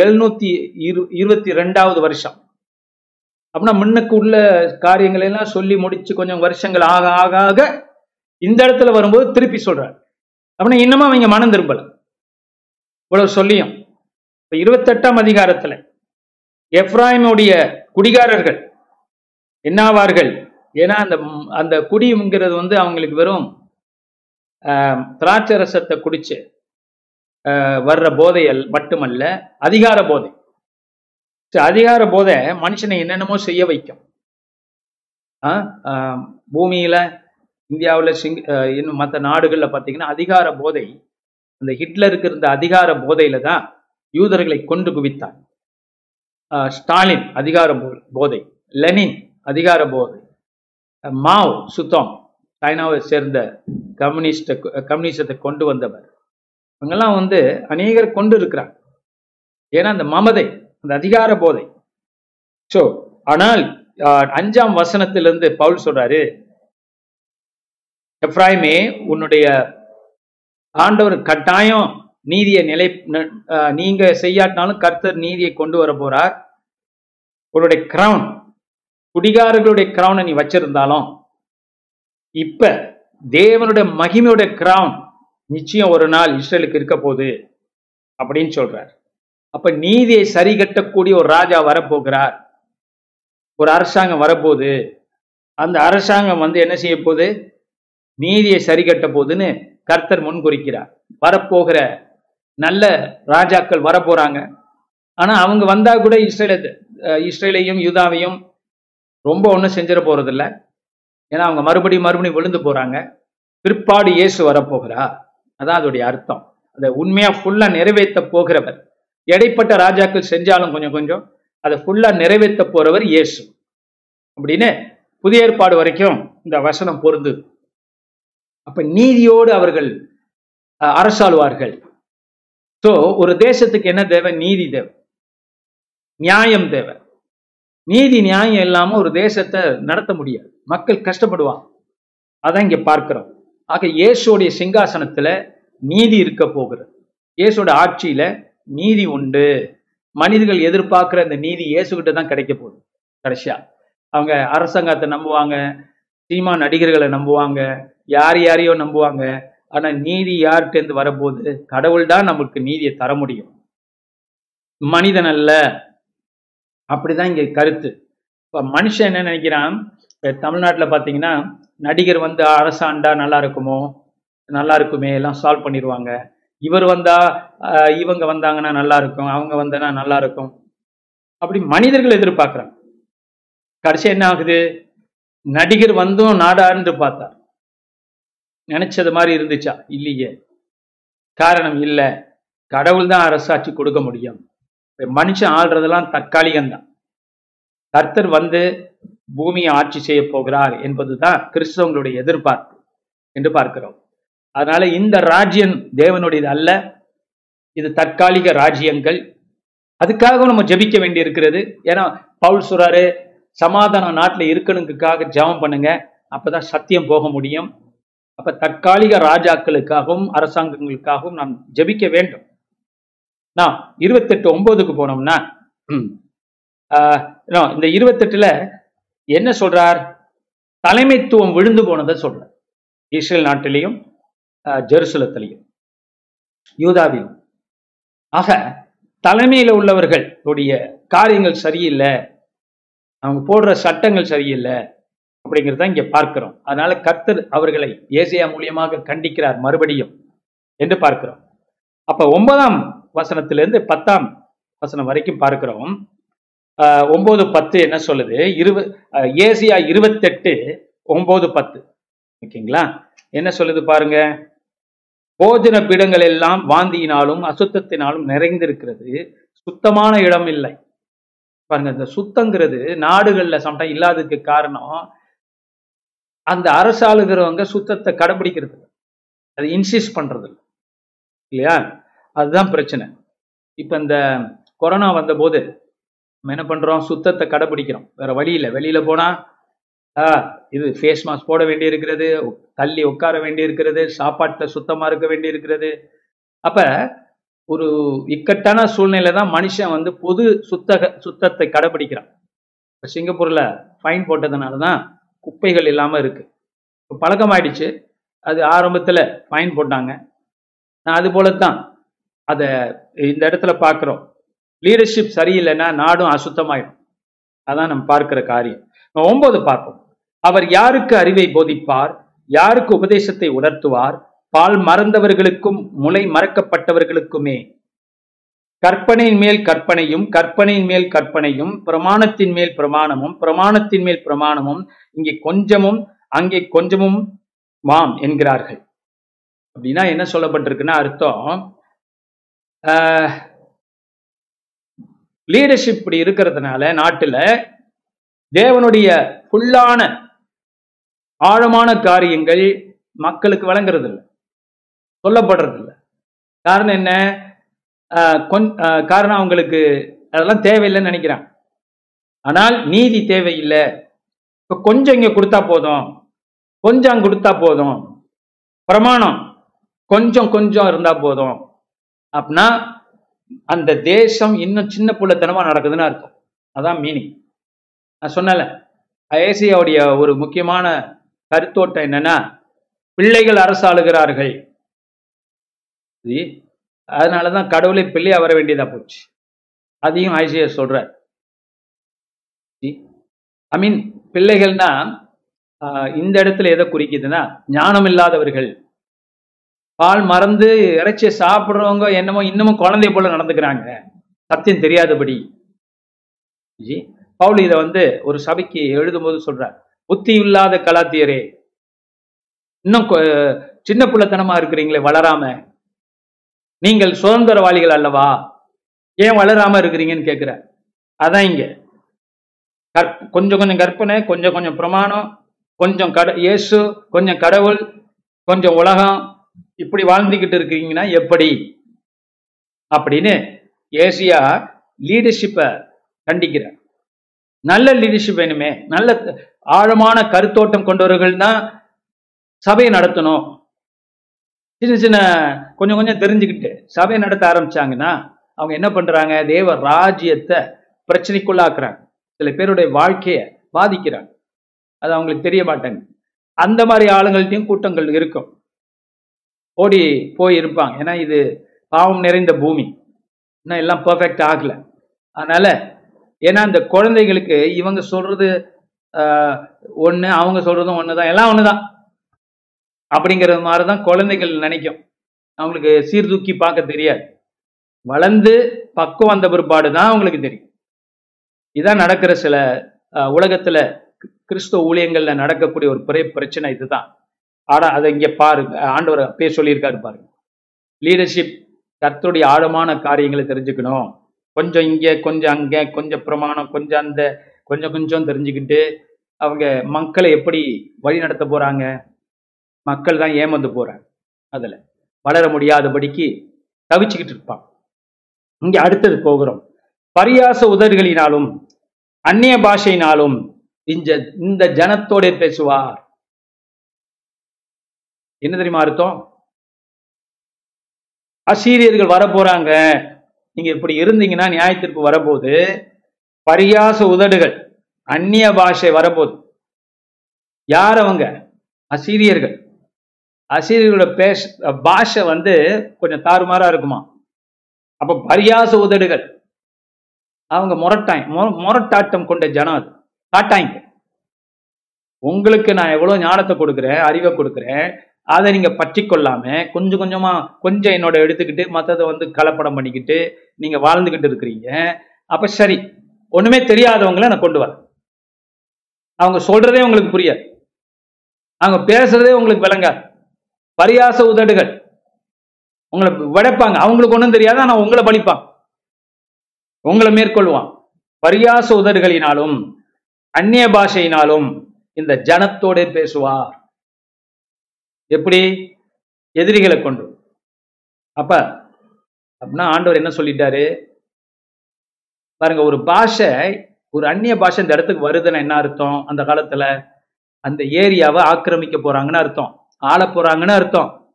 எழுநூத்தி இரு இருபத்தி ரெண்டாவது வருஷம். அப்படின்னா முன்னுக்கு உள்ள காரியங்களை எல்லாம் சொல்லி முடிச்சு கொஞ்சம் வருஷங்கள் ஆக ஆக ஆக இந்த இடத்துல வரும்போது திருப்பி சொல்றாரு. அப்படின்னா இன்னமும் அவங்க மனம் திரும்பல. இவ்வளவு சொல்லியும். இப்ப இருபத்தெட்டாம் அதிகாரத்துல எப்ராயிமுடைய குடிகாரர்கள் என்னாவார்கள்? ஏன்னா அந்த அந்த குடிங்கிறது வந்து அவங்களுக்கு வெறும் திராட்சரசத்தை குடிச்சு வர்ற போதையல் மட்டுமல்ல அதிகார போதை. அதிகார போதை மனுஷனை என்னென்னமோ செய்ய வைக்கும். ஆஹ், ஆஹ், பூமியில இந்தியாவில் சிங் இன்னும் மற்ற நாடுகளில் பார்த்தீங்கன்னா அதிகார போதை அந்த ஹிட்லருக்கு இருந்த அதிகார போதையில தான் யூதர்களை கொண்டு குவித்தார். ஆஹ், ஸ்டாலின் அதிகார போதை லெனின் அதிகார போதை மாவ் சுத்தம் சைனாவை சேர்ந்த கம்யூனிஸ்ட கம்யூனிசத்தை கொண்டு வந்தவர். இவங்கெல்லாம் வந்து அநேகர் கொண்டு இருக்கிறாங்க. ஏன்னா அந்த மமதை அந்த அதிகார போதை. சோ ஆனால் அஞ்சாம் வசனத்திலிருந்து பவுல் சொல்றாரு எப்ராயிமே உன்னுடைய ஆண்டவர் கட்டாயம் நீதியை நிலை நீங்க செய்யாட்டினாலும் கர்த்தர் நீதியை கொண்டு வர போறார். உன்னுடைய கிரவுன் குடிகாரர்களுடைய கிரவுனை நீ வச்சிருந்தாலும் இப்ப தேவனுடைய மகிமையுடைய கிரவுன் நிச்சயம் ஒரு நாள் இஸ்ரேலுக்கு இருக்க போகுது. அப்படின்னு சொல்றார். அப்ப நீதியை சரி கட்டக்கூடிய ஒரு ராஜா வரப்போகிறார். ஒரு அரசாங்கம் வரப்போகுது. அந்த அரசாங்கம் வந்து என்ன செய்ய போகுது? நீதியை சரி கட்ட போகுதுன்னு கர்த்தர் முன்குறிக்கிறார். வரப்போகிற நல்ல ராஜாக்கள் வரப்போறாங்க. ஆனா அவங்க வந்தா கூட இஸ்ரேல இஸ்ரேலையும் யூதாவையும் ரொம்ப ஒன்றும் செஞ்சிட போறதில்ல. ஏன்னா அவங்க மறுபடியும் மறுபடியும் விழுந்து போறாங்க. பிற்பாடு இயேசு வரப்போகிறார். அதான் அதோடைய அர்த்தம். அதை உண்மையா ஃபுல்லா நிறைவேற்ற போகிறவர். இடைப்பட்ட ராஜாக்கள் செஞ்சாலும் கொஞ்சம் கொஞ்சம் அதை ஃபுல்லா நிறைவேற்ற போறவர் இயேசு. அப்படின்னு புதிய ஏற்பாடு வரைக்கும் இந்த வசனம் பொருந்து. அப்ப நீதியோடு அவர்கள் அரசாழ்வார்கள் ஸோ ஒரு தேசத்துக்கு என்ன தேவை? நீதி தேவை. நியாயம் தேவை. நீதி நியாயம் இல்லாம ஒரு தேசத்தை நடத்த முடியாது. மக்கள் கஷ்டப்படுவாங்க. அதான் இங்க பார்க்கிறோம். ஆக இயேசுடைய சிங்காசனத்துல நீதி இருக்க போகிறது. இயேசுவோட ஆட்சியில நீதி உண்டு. மனிதர்கள் எதிர்பார்க்குற அந்த நீதி இயேசுகிட்ட தான் கிடைக்க போகுது கடைசியா. அவங்க அரசாங்கத்தை நம்புவாங்க சினிமா நடிகர்களை நம்புவாங்க யார் யாரையோ நம்புவாங்க. ஆனா நீதி யார்கிட்டேருந்து இருந்து கடவுள் தான் நமக்கு நீதியை தர முடியும். மனிதன் அல்ல. அப்படிதான் இங்க கருத்து. இப்ப மனுஷன் என்ன நினைக்கிறான்? இப்போ தமிழ்நாட்டில் பாத்தீங்கன்னா நடிகர் வந்து அரசாண்டா நல்லா இருக்குமோ? நல்லா இருக்குமே எல்லாம் சால்வ் பண்ணிடுவாங்க. இவர் வந்தா இவங்க வந்தாங்கன்னா நல்லா இருக்கும் அவங்க வந்தனா நல்லா இருக்கும் அப்படி மனிதர்கள் எதிர்பார்க்கறாங்க. கடைசி என்ன ஆகுது? நடிகர் வந்தும் நாடான்னு பார்த்தார். நினைச்சது மாதிரி இருந்துச்சா? இல்லையே. காரணம் இல்லை. கடவுள் தான் அரசாட்சி கொடுக்க முடியும். மனுஷன் ஆள்றதெல்லாம் தற்காலிகம்தான். கர்த்தர் வந்து பூமியை ஆட்சி செய்ய போகிறார் என்பதுதான் கிறிஸ்தவங்களுடைய எதிர்பார்ப்பு என்று பார்க்கிறோம். அதனால இந்த ராஜ்யம் தேவனுடையது அல்ல. இது தற்காலிக ராஜ்யங்கள். அதுக்காக நம்ம ஜெபிக்க வேண்டி இருக்கிறது ஏன்னா பவுல் சொல்றாரு சமாதானம் நாட்டில் இருக்கணுங்கிறதுக்காக ஜெபம் பண்ணுங்க. அப்பதான் சத்தியம் போக முடியும். அப்ப தற்காலிக ராஜாக்களுக்காகவும் அரசாங்கங்களுக்காகவும் நாம் ஜெபிக்க வேண்டும். நான் இருபத்தெட்டு ஒன்பதுக்கு போனோம்னா ம், இந்த இருபத்தெட்டுல என்ன சொல்றார்? தலைமைத்துவம் விழுந்து போனதை சொல்றார். இஸ்ரேல் நாட்டிலையும் ஜெருசலத்திலையும் யூதாவிலும். ஆக தலைமையில உள்ளவர்களுடைய காரியங்கள் சரியில்லை அவங்க போடுற சட்டங்கள் சரியில்லை அப்படிங்கிறத இங்க பார்க்கிறோம். அதனால கர்த்தர் அவர்களை ஏசியா மூலியமாக கண்டிக்கிறார் மறுபடியும் என்று பார்க்கிறோம். அப்ப ஒன்பதாம் வசனத்திலிருந்து பத்தாம் வசனம் வரைக்கும் பார்க்கிறோம். ஆஹ் ஒன்பது பத்து என்ன சொல்லுது? இருப ஏசியா இருபத்தெட்டு ஒன்பது பத்து. ஓகேங்களா? என்ன சொல்லுது பாருங்க? போஜன பீடங்கள் எல்லாம் வாந்தியினாலும் அசுத்தத்தினாலும் நிறைந்திருக்கிறது. சுத்தமான இடம் இல்லை. பாருங்க இந்த சுத்தங்கிறது நாடுகள்ல சம்டைம் இல்லாததுக்கு காரணம் அந்த அரசாளுகிறவங்க சுத்தத்தை கடைபிடிக்கிறது அது இன்சிஸ்ட் பண்றது இல்ல. இல்லையா? அதுதான் பிரச்சனை. இப்ப இந்த கொரோனா வந்த போது நம்ம என்ன பண்றோம்? சுத்தத்தை கடைபிடிக்கிறோம் வேற வழி இல்லை. வெளியில போனா இது ஃபேஸ் மாஸ்க் போட வேண்டி இருக்கிறது தள்ளி உட்கார வேண்டி இருக்கிறது சாப்பாட்டில் சுத்தமாக இருக்க வேண்டி இருக்கிறது அப்போ ஒரு இக்கட்டான சூழ்நிலை தான் மனுஷன் வந்து பொது சுத்தக சுத்தத்தை கடைபிடிக்கிறான் இப்போ சிங்கப்பூரில் ஃபைன் போட்டதுனால தான் குப்பைகள் இல்லாமல் இருக்குது இப்போ பழக்கமாயிடுச்சு. அது ஆரம்பத்தில் ஃபைன் போட்டாங்க. நான் அது தான் அதை இந்த இடத்துல பார்க்குறோம் லீடர்ஷிப் சரியில்லைன்னா நாடும் அசுத்தமாயிடும். அதான் நம்ம பார்க்குற காரியம். ஒம்பது பார்ப்போம். அவர் யாருக்கு அறிவை போதிப்பார்? யாருக்கு உபதேசத்தை உணர்த்துவார்? பால் மறந்தவர்களுக்கும் முளை மறக்கப்பட்டவர்களுக்குமே. கற்பனையின் மேல் கற்பனையும் கற்பனையின் மேல் கற்பனையும் பிரமாணத்தின் மேல் பிரமாணமும் பிரமாணத்தின் மேல் பிரமாணமும் இங்கே கொஞ்சமும் அங்கே கொஞ்சமும் வாம் என்கிறார்கள். அப்படின்னா என்ன சொல்லப்பட்டிருக்குன்னா அர்த்தம்? லீடர்ஷிப் இப்படி இருக்கிறதுனால நாட்டில் தேவனுடைய ஃபுல்லான ஆழமான காரியங்கள் மக்களுக்கு வழங்குறது இல்லை சொல்லப்படுறது இல்லை காரணம் என்ன? கொன் கொஞ்- காரணம் அவங்களுக்கு அதெல்லாம் தேவையில்லைன்னு நினைக்கிறாங்க. ஆனால் நீதி தேவையில்லை. இப்போ கொஞ்சம் இங்கே கொடுத்தா போதும். கொஞ்சம் கொடுத்தா போதும். பிரமாணம். கொஞ்சம் கொஞ்சம் இருந்தா போதும். அப்படின்னா அந்த தேசம் இன்னும் சின்ன புள்ளத்தனமா நடக்குதுன்னு அர்த்தம். அதான் மீனிங் நான் சொன்னல ஏசியாவுடைய ஒரு முக்கியமான கருத்தோட்டம் என்னன்னா பிள்ளைகள் அரசாளுகிறார்கள். சரி? அதனாலதான் கடவுளை பிள்ளையா வர வேண்டியதா போச்சு. அதையும் ஐசியா சொல்றார். ஐ மீன் பிள்ளைகள்னா ஆஹ், இந்த இடத்துல எதை குறிக்குதுன்னா ஞானம் இல்லாதவர்கள். பால் மறந்து இறைச்சி சாப்பிடுறவங்க என்னமோ இன்னமும் குழந்தை போல நடந்துக்கிறாங்க. சத்தியம் தெரியாதபடி. ஜி பவுல் இதை வந்து ஒரு சபைக்கு எழுதும்போது சொல்றார். புத்தி இல்லாத கலாத்தியரே. இன்னும் கொ- சின்ன புள்ளத்தனமா இருக்கிறீங்களே வளராம. நீங்கள் சுதந்திரவாளிகள் அல்லவா? ஏன் வளராம இருக்கிறீங்கன்னு கேட்கிற அதான் இங்க. கற்- கொஞ்சம் கொஞ்சம் கற்பனை கொஞ்சம் கொஞ்சம் பிரமாணம் கொஞ்சம் கட இயேசு கொஞ்சம் கடவுள் கொஞ்சம் உலகம். இப்படி வாழ்ந்துகிட்டு இருக்கீங்கன்னா எப்படி? அப்படின்னு ஏசியா லீடர்ஷிப்பை கண்டிக்கிறார். நல்ல லீடர்ஷிப் வேணுமே. நல்ல ஆழமான கருத்தோட்டம் கொண்டவர்கள் தான் சபையை நடத்தணும். சின்ன சின்ன கொஞ்சம் கொஞ்சம் தெரிஞ்சுக்கிட்டு சபையை நடத்த ஆரம்பிச்சாங்கன்னா அவங்க என்ன பண்றாங்க? தேவ ராஜ்யத்தை பிரச்சனைக்குள்ளாக்குறாங்க. சில பேருடைய வாழ்க்கையை பாதிக்கிறாங்க. அது அவங்களுக்கு தெரிய மாட்டாங்க அந்த மாதிரி ஆளுங்கள்ட்டையும் கூட்டங்கள் இருக்கும். ஓடி போய் இருப்பாங்க. ஏன்னா இது பாவம் நிறைந்த பூமி. இன்னும் எல்லாம் பர்ஃபெக்ட் ஆகலை. அதனால ஏன்னா அந்த குழந்தைகளுக்கு இவங்க சொல்றது ஆஹ், ஒண்ணு அவங்க சொல்றதும் ஒண்ணுதான் எல்லாம் ஒண்ணுதான். அப்படிங்கிறது மாதிரி தான் குழந்தைகள் நினைக்கும். அவங்களுக்கு சீர்தூக்கி பார்க்க தெரியாது. வளர்ந்து பக்கம் வந்த பிற்பாடு தான் அவங்களுக்கு தெரியும். இதான் நடக்கிற சில ஆஹ், உலகத்துல கிறிஸ்துவ ஊழியங்கள்ல நடக்கக்கூடிய ஒரு பெரிய பிரச்சனை இதுதான். ஆனா அதை இங்கே பாருங்க. ஆண்டவர் பேர் சொல்லியிருக்காரு பாருங்க. லீடர்ஷிப் கர்த்தருடைய ஆழமான காரியங்களை தெரிஞ்சுக்கணும். கொஞ்சம் இங்கே கொஞ்சம் அங்க கொஞ்சம் பிரமாணம் கொஞ்சம் அந்த கொஞ்சம் கொஞ்சம் தெரிஞ்சுக்கிட்டு அவங்க மக்களை எப்படி வழி நடத்த போறாங்க? மக்கள் தான் ஏமாந்து போறாங்க? அதுல வளர முடியாதபடிக்கு தவிச்சுக்கிட்டு இருப்பான். இங்க அடுத்தது போகிறோம். பரியாச உதடுகளினாலும் அந்நிய பாஷையினாலும் இந்த இந்த ஜனத்தோட பேசுவார். என்ன தெரியுமா அர்த்தம்? அசீரியர்கள் வரப்போறாங்க. நீங்க இப்படி இருந்தீங்கன்னா நியாயத்திற்கு வரபோது பரியாச உதடுகள் அந்நிய பாஷை வரப்போகுது. யார் அவங்க? அசீரியர்கள். அசீரியர்களோட பேஷ பாஷை வந்து கொஞ்சம் தாறுமாறா இருக்குமா? அப்ப பரியாச உதடுகள். அவங்க முரட்டாய் முரட்டாட்டம் கொண்ட ஜனம் அது. காட்டாங்க உங்களுக்கு நான் எவ்வளவு ஞானத்தை கொடுக்குறேன் அறிவை கொடுக்குறேன் அதை நீங்க பற்றி கொள்ளாம கொஞ்சம் கொஞ்சமா கொஞ்சம் என்னோட எடுத்துக்கிட்டு மற்றதை வந்து கலப்படம் பண்ணிக்கிட்டு நீங்க வாழ்ந்துகிட்டு இருக்கிறீங்க. அப்ப சரி ஒண்ணுமே தெரியாதவங்களை நான் கொண்டு வரேன். அவங்க சொல்றதே உங்களுக்கு புரியாது. அவங்க பேசுறதே உங்களுக்கு விளங்காது. பரியாச உதடுகள். உங்களை விடைப்பாங்க அவங்களுக்கு ஒன்றும் தெரியாது ஆனால் உங்களை பழிப்பான் உங்களை மேற்கொள்வான் பரியாச உதடுகளினாலும் அந்நிய பாஷையினாலும் இந்த ஜனத்தோட பேசுவார். எப்படி? எதிரிகளை கொண்டு. அப்ப அப்படின்னா ஆண்டவர் என்ன சொல்லிட்டாரு? பாருங்க ஒரு பாஷை ஒரு அந்நிய பாஷை இந்த இடத்துக்கு வருதுன்னா என்ன அர்த்தம்? அந்த காலத்துல அந்த ஏரியாவை ஆக்கிரமிக்க போறாங்கன்னு அர்த்தம். ஆள போறாங்கன்னு அர்த்தம்.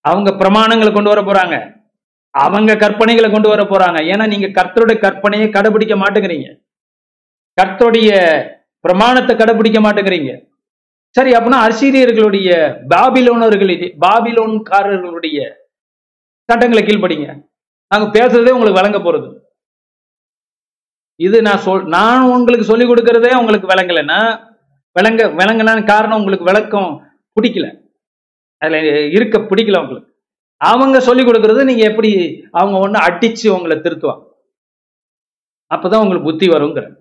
அவங்க பிரமாணங்களை கொண்டு வர போறாங்க. அவங்க கற்பனைகளை கொண்டு வர போறாங்க. ஏன்னா நீங்க கர்த்தருடைய கற்பனையை கடைபிடிக்க மாட்டேங்கிறீங்க. கர்த்தருடைய பிரமாணத்தை கடைபிடிக்க மாட்டேங்கிறீங்க. சரி அப்படின்னா அசீரியர்களுடைய பாபிலோனர்களுடைய பாபிலோன்காரர்களுடைய சட்டங்களை கீழ்ப்படிங்க. நாங்க பேசுறதே உங்களுக்கு வழங்க போறது. இது நான் சொல் நான் உங்களுக்கு சொல்லி கொடுக்கறதே உங்களுக்கு விளங்கலைன்னா விளங்க விளங்கின காரணம் உங்களுக்கு விளக்கம் பிடிக்கல. அதுல இருக்க பிடிக்கல உங்களுக்கு. அவங்க சொல்லி கொடுக்கறது நீங்க எப்படி அவங்க ஒண்ணு அடிச்சு உங்களை திருத்துவாங்க. அப்பதான் உங்களுக்கு புத்தி வருங்கிற.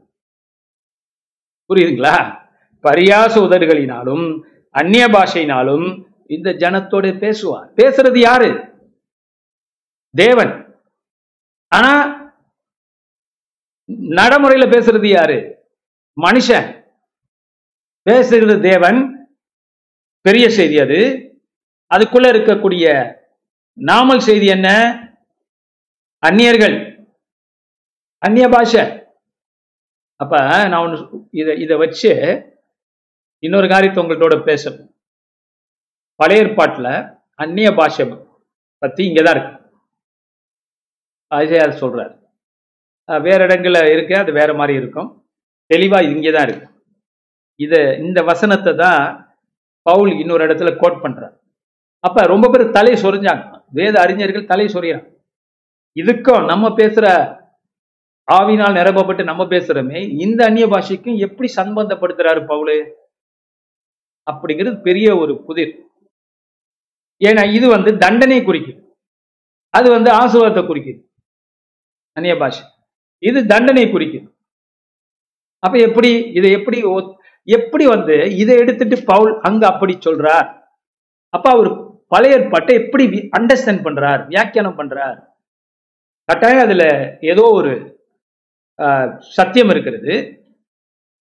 புரியுதுங்களா? பரியாச உதடுகளினாலும் அந்நிய பாஷையினாலும் இந்த ஜனத்தோட பேசுவார். பேசுறது யாரு? தேவன். ஆனா நடைமுறையில பேசுறது யாரு? மனுஷன். பேசுகிறது தேவன். பெரிய செய்தி அது. அதுக்குள்ள இருக்கக்கூடிய நாமல் செய்தி என்ன? அந்நியர்கள். அந்நிய பாஷை. அப்ப நான் ஒன்று இதை இதை வச்சு இன்னொரு காரியத்தை உங்கள்கிட்ட பேசணும். பழைய ஏற்பாட்டில் அந்நிய பாஷை பத்தி இங்கதான் இருக்கு. அஜயார் சொல்றாரு. வேற இடங்கள்ல இருக்க அது வேற மாதிரி இருக்கும். தெளிவா இங்கே தான் இருக்கு. இதை இந்த வசனத்தை தான் பவுல் இன்னொரு இடத்துல கோட் பண்றார். அப்ப ரொம்ப பேர் தலை சொரிஞ்சாங்க. வேத அறிஞர்கள் தலை சொறியாங்க இதுக்கும் நம்ம பேசுற ஆவினால் நிரப்பப்பட்டு நம்ம பேசுகிறோமே இந்த அந்நிய பாஷைக்கும் எப்படி சம்பந்தப்படுத்துறாரு பவுலு? அப்படிங்கிறது பெரிய ஒரு புதிர். ஏன்னா இது வந்து தண்டனை குறிக்குது. அது வந்து ஆசுவாதத்தை குறிக்குது. அந்நிய பாஷை. இது தண்டனை குறிக்குது. அப்ப எப்படி இதை எப்படி எப்படி வந்து இதை எடுத்துட்டு பவுல் அங்க அப்படி சொல்றார்? அப்ப அவர் பழைய ஏற்பாட்டை எப்படி அண்டர்ஸ்டாண்ட் பண்றார் வியாக்கியானம் பண்றார்? கட்டாயம் அதுல ஏதோ ஒரு சத்தியம் இருக்கிறது.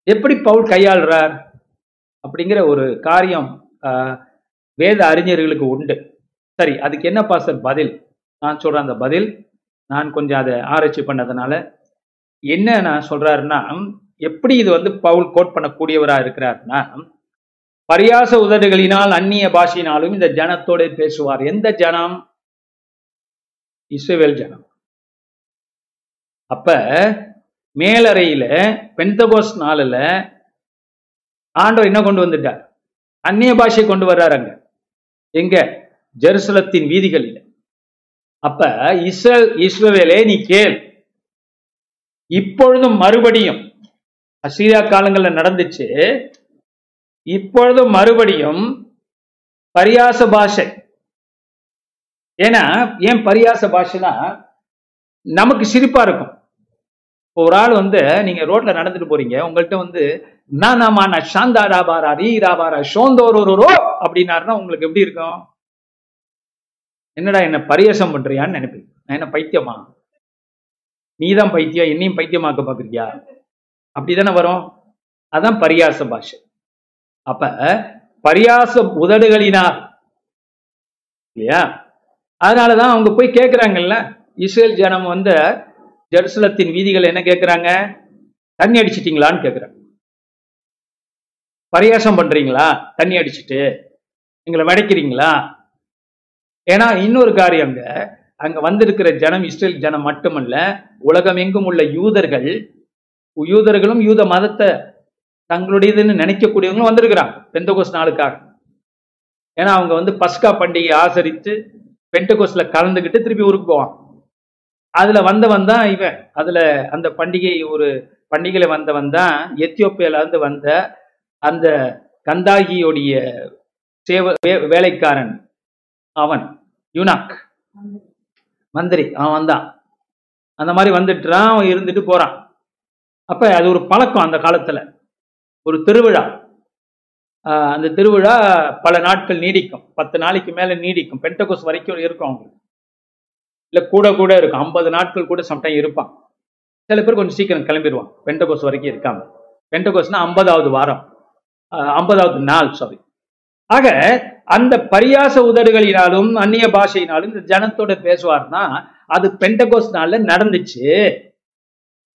எப்படி பவுல் கையாளுறார்? அப்படிங்கிற ஒரு காரியம் வேத அறிஞர்களுக்கு உண்டு. சரி அதுக்கு என்ன பாசர் பதில்? நான் சொல்ற அந்த பதில் நான் கொஞ்சம் அதை ஆராய்ச்சி பண்ணதுனால என்ன நான் சொல்றாருன்னா எப்படி இது வந்து பவுல் கோட் பண்ணக்கூடியவரா இருக்கிறாருன்னா பரியாச உதடுகளினால் அந்நிய பாஷையினாலும் இந்த ஜனத்தோட பேசுவார். எந்த ஜனம்? இஸ்ரவேல் ஜனம். அப்ப மேலறையில பெந்தகோஸ் நாளில் ஆண்டவர் என்ன கொண்டு வந்துட்டார்? அந்நிய பாஷை கொண்டு வர்றாரு அங்க. எங்க? ஜெருசலத்தின் வீதிகளில். அப்ப இஸ்ரேல் இஸ்ரவேலே நீ கேள். இப்பொழுதும் மறுபடியும் அசீரியா காலங்கள்ல நடந்துச்சு. இப்பொழுதும் மறுபடியும் பரியாச பாஷை. ஏன்னா ஏன் பரியாச பாஷைனா நமக்கு சிரிப்பா இருக்கும். இப்போ ஒரு ஆள் வந்து நீங்க ரோட்ல நடந்துட்டு போறீங்க உங்கள்கிட்ட வந்து நானாமா நான் சாந்தா ராபாரா ரீ ராபாரா ஷோந்தோரோரோ அப்படின்னாருன்னா உங்களுக்கு எப்படி இருக்கும்? என்னடா என்ன பரியாசம் பண்றியான்னு நினைப்பீங்க. நான் என்ன பைத்தியமா? நீதான் பைத்தியம் என்னையும் பைத்தியமாக்க பாக்குறியா அப்படிதானே வரும். அதான் பரியாச பாஷை. அப்ப பரியாச உதடுகளினார் இல்லையா? அதனாலதான் அவங்க போய் கேட்கிறாங்கல்ல இஸ்ரேல் ஜனம் வந்து ஜெருசலத்தின் வீதிகள் என்ன கேட்கிறாங்க தண்ணி அடிச்சிட்டீங்களான்னு கேட்குறாங்க பரியாசம் பண்றீங்களா? தண்ணி அடிச்சிட்டு எங்களை வடைக்கிறீங்களா ஏன்னா இன்னொரு காரியம் அங்க வந்திருக்கிற ஜனம் இஸ்ரேல் ஜனம் மட்டுமல்ல உலகம் எங்கும் உள்ள யூதர்கள் யூதர்களும் யூத மதத்தை தங்களுடையதுன்னு நினைக்கக்கூடியவங்களும் வந்திருக்கிறாங்க பெந்தகோஸ் நாளுக்காக. ஏன்னா அவங்க வந்து பஸ்கா பண்டிகை ஆசரித்து பெண்டகோஸ்ல கலந்துக்கிட்டு திருப்பி ஊருக்கு போவான். அதுல வந்தவன் தான் இவன். அதுல அந்த பண்டிகை ஒரு பண்டிகையில வந்தவன் தான் எத்தியோப்பியால இருந்து வந்த அந்த கந்தாகியோடைய சேவ வே- வேலைக்காரன் அவன் யுனாக். மந்திரி அவன் வந்தான். அந்த மாதிரி வந்துட்டுறான் அவன் இருந்துட்டு போறான். அப்ப அது ஒரு பழக்கம் அந்த காலத்துல. ஒரு திருவிழா. அந்த திருவிழா பல நாட்கள் நீடிக்கும். பத்து நாளைக்கு மேல நீடிக்கும். பெண்டகோஸ் வரைக்கும் இருக்கும் அவங்களுக்கு. இல்ல கூட கூட இருக்கும். ஐம்பது நாட்கள் கூட சம்டைம் இருப்பான். சில பேர் கொஞ்சம் சீக்கிரம் கிளம்பிடுவான் பெண்டகோஸ் வரைக்கும் இருக்காங்க பெண்டகோஸ்னா ஐம்பதாவது வாரம். ஐம்பதாவது நாள் சாரி ஆக அந்த பரியாச உதடுகளினாலும் அந்நிய பாஷையினாலும் இந்த ஜனத்தோட பேசுவார்னா அது பெண்டகோஸ் நாள்ல நடந்துச்சு.